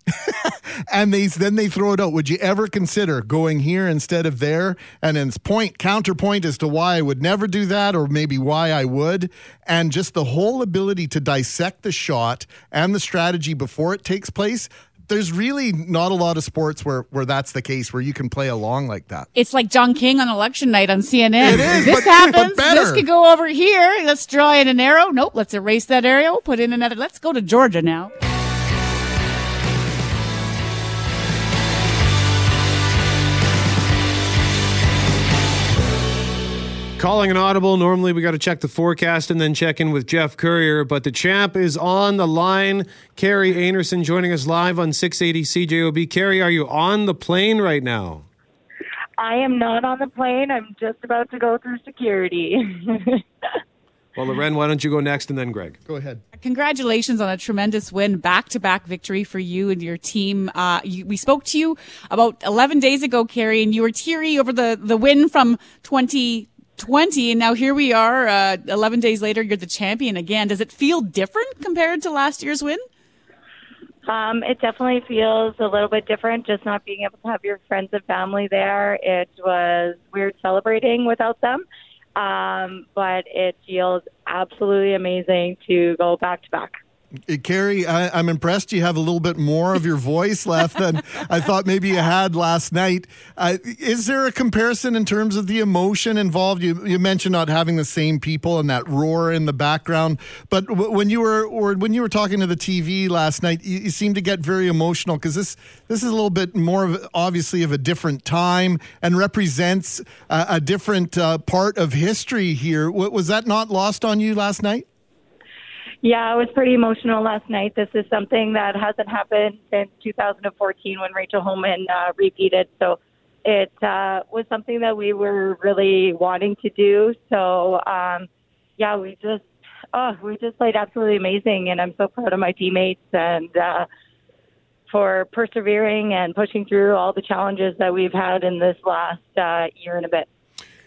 and they then they throw it out. Would you ever consider going here instead of there? And then it's point counterpoint as to why I would never do that, or maybe why I would, and just the whole ability to dissect the shot and the strategy before it takes place. There's really not a lot of sports where where that's the case, where you can play along like that. it's like John King on election night on CNN. It is, this but- happens. but. This could go over here. Let's draw in an arrow. Nope. Let's erase that arrow. Put in another. Let's go to Georgia now. Calling an audible. Normally, we got to check the forecast and then check in with Jeff Courier. But the champ is on the line. Kerri Einarson joining us live on 680 CJOB. Kerri, are you on the plane right now? I am not on the plane. I'm just about to go through security. Well, Loren, why don't you go next and then Greg? Go ahead. Congratulations on a tremendous win, back to back victory for you and your team. Uh, you, we spoke to you about 11 days ago, Kerri, and you were teary over the, the win from 2020. And now here we are, uh, 11 days later, you're the champion again. Does it feel different compared to last year's win? um, it definitely feels a little bit different just not being able to have your friends and family there. It was weird celebrating without them. Um, but it feels absolutely amazing to go back to back. Uh, Kerri, I, I'm impressed you have a little bit more of your voice left than I thought maybe you had last night. Uh, is there a comparison in terms of the emotion involved? You, you mentioned not having the same people and that roar in the background, but w- when you were or when you were talking to the TV last night, you, you seemed to get very emotional because this this is a little bit more of obviously of a different time and represents a, a different uh, part of history here. W- was that not lost on you last night? Yeah, it was pretty emotional last night. This is something that hasn't happened since 2014 when Rachel Homan uh, repeated. So it uh, was something that we were really wanting to do. So um, yeah, we just oh, we just played absolutely amazing, and I'm so proud of my teammates and uh, for persevering and pushing through all the challenges that we've had in this last uh, year and a bit.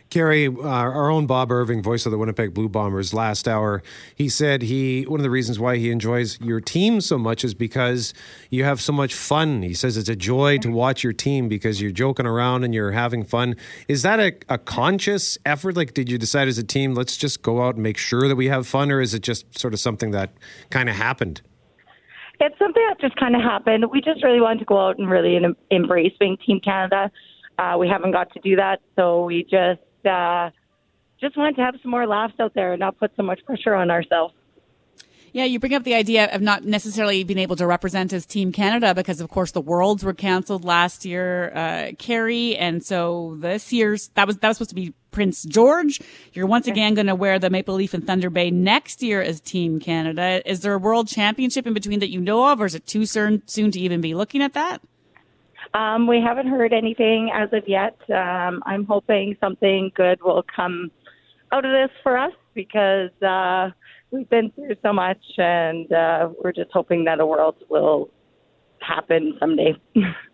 Kerri, uh, our own Bob Irving, voice of the Winnipeg Blue Bombers, last hour, he said he one of the reasons why he enjoys your team so much is because you have so much fun. He says it's a joy to watch your team because you're joking around and you're having fun. Is that a, a conscious effort? Like, did you decide as a team, let's just go out and make sure that we have fun, or is it just sort of something that kind of happened? It's something that just kind of happened. We just really wanted to go out and really em- embrace being Team Canada. Uh, we haven't got to do that, so we just uh, just wanted to have some more laughs out there and not put so much pressure on ourselves. Yeah, you bring up the idea of not necessarily being able to represent as Team Canada because, of course, the Worlds were canceled last year, uh, Kerri, and so this year's that was that was supposed to be Prince George. You're once again going to wear the Maple Leaf in Thunder Bay next year as Team Canada. Is there a World Championship in between that you know of, or is it too soon soon to even be looking at that? Um, we haven't heard anything as of yet. Um, I'm hoping something good will come out of this for us because uh, we've been through so much, and uh, we're just hoping that a world will happen someday.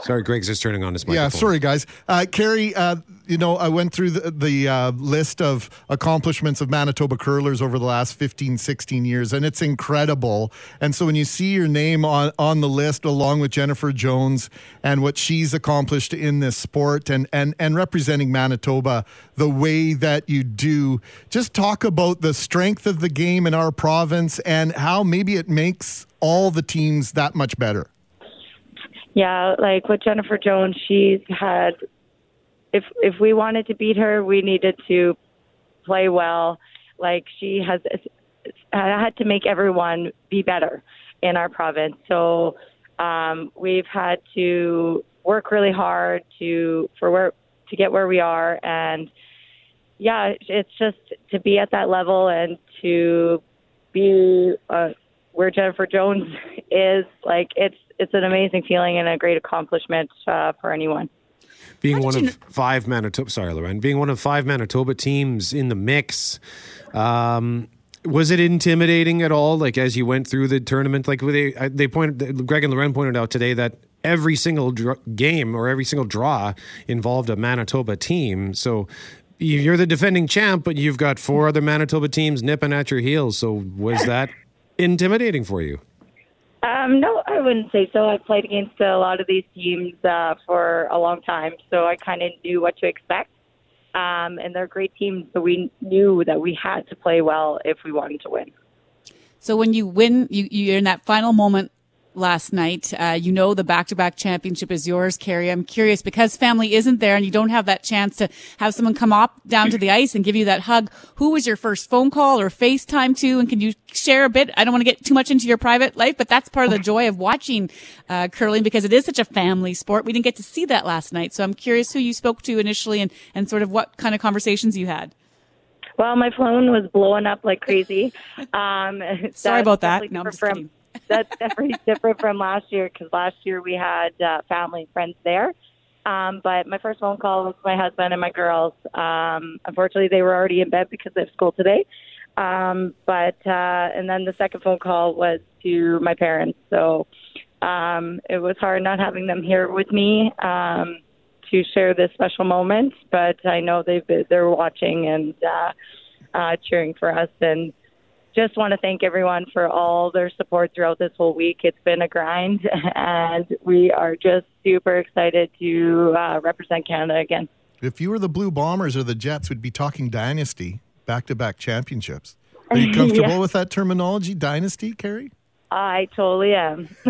Sorry, Greg's just turning on his microphone. Yeah, sorry, guys. Uh, Kerri, uh, you know, I went through the, the uh, list of accomplishments of Manitoba curlers over the last 15, 16 years, and it's incredible. And so when you see your name on, on the list along with Jennifer Jones and what she's accomplished in this sport and, and, and representing Manitoba the way that you do, just talk about the strength of the game in our province and how maybe it makes all the teams that much better. Yeah, like with Jennifer Jones, she had. If if we wanted to beat her, we needed to play well. Like she has had to make everyone be better in our province. So um, we've had to work really hard to for where to get where we are, and yeah, it's just to be at that level and to be uh, where Jennifer Jones is. Like it's it's an amazing feeling and a great accomplishment uh, for anyone. Being one of five Manitoba, sorry, Loren, being one of five Manitoba teams in the mix, um, was it intimidating at all? Like as you went through the tournament, like they they pointed, Greg and Loren pointed out today that every single dr- game or every single draw involved a Manitoba team. So you're the defending champ, but you've got four other Manitoba teams nipping at your heels. So was that intimidating for you? Um, no, I wouldn't say so. I played against a lot of these teams uh, for a long time, so I kind of knew what to expect. Um, and they're great teams, so we knew that we had to play well if we wanted to win. So when you win, you, you're in that final moment last night. Uh, you know the back-to-back championship is yours, Kerri. I'm curious because family isn't there and you don't have that chance to have someone come up down to the ice and give you that hug. Who was your first phone call or FaceTime to? And can you share a bit? I don't want to get too much into your private life, but that's part of the joy of watching uh, curling because it is such a family sport. We didn't get to see that last night, so I'm curious who you spoke to initially and and sort of what kind of conversations you had. Well, my phone was blowing up like crazy. Um, Sorry about that. No, I'm just kidding that's definitely different from last year because last year we had uh, family and friends there. Um, but my first phone call was my husband and my girls. Um, unfortunately, they were already in bed because they have school today. Um, but uh, and then the second phone call was to my parents. So um, it was hard not having them here with me um, to share this special moment. But I know they've been, they're watching and uh, uh, cheering for us and just want to thank everyone for all their support throughout this whole week. It's been a grind, and we are just super excited to uh, represent Canada again. If you were the Blue Bombers or the Jets, we'd be talking dynasty, back to back championships. Are you comfortable yeah. with that terminology, dynasty, Kerri? I totally am.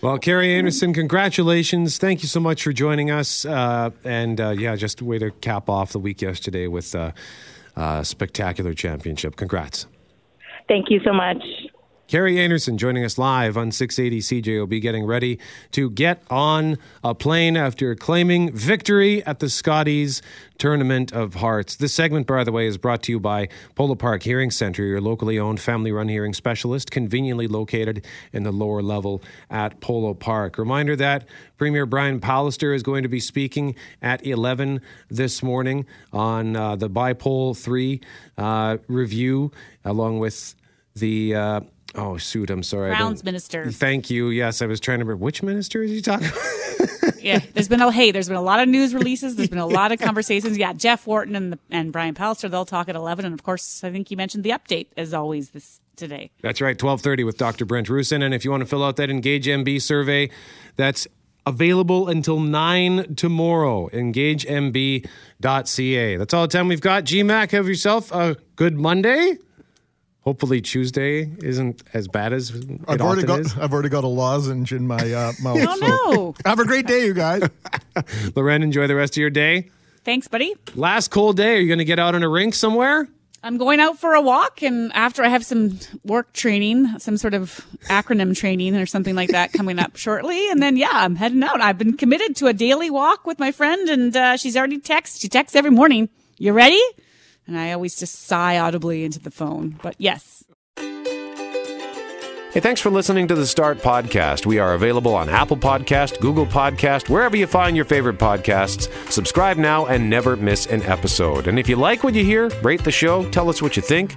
well, Kerri Einarson, congratulations. Thank you so much for joining us. Uh, and uh, yeah, just a way to cap off the week yesterday with uh, uh, Uh, spectacular championship. Congrats. Thank you so much. Kerri Einarson joining us live on 680 CJOB, getting ready to get on a plane after claiming victory at the Scotties Tournament of Hearts. This segment, by the way, is brought to you by Polo Park Hearing Center, your locally owned family run hearing specialist, conveniently located in the lower level at Polo Park. Reminder that Premier Brian Pallister is going to be speaking at 11 this morning on uh, the Bipole 3 uh, review, along with the. Uh, Oh shoot! I'm sorry. Crowns minister. Thank you. Yes, I was trying to remember which minister is he talking. about? yeah, there's been a hey, there's been a lot of news releases. There's been a lot of conversations. Yeah, Jeff Wharton and the, and Brian Pallister they'll talk at 11, and of course, I think you mentioned the update as always this today. That's right, 12:30 with Dr. Brent Roussin, and if you want to fill out that Engage MB survey, that's available until 9 tomorrow. EngageMB.ca. That's all the time we've got. GMAC, have yourself a good Monday hopefully Tuesday isn't as bad as I've already got. Is. I've already got a lozenge in my uh, mouth. oh no! Have a great day, you guys. Loren, enjoy the rest of your day. Thanks, buddy. Last cold day. Are you going to get out on a rink somewhere? I'm going out for a walk, and after I have some work training, some sort of acronym training or something like that coming up shortly, and then yeah, I'm heading out. I've been committed to a daily walk with my friend, and uh, she's already texted. She texts every morning. You ready? And I always just sigh audibly into the phone. But yes, Hey, thanks for listening to the Start Podcast. We are available on Apple Podcast, Google Podcast, wherever you find your favorite podcasts. Subscribe now and never miss an episode. And if you like what you hear, rate the show, tell us what you think.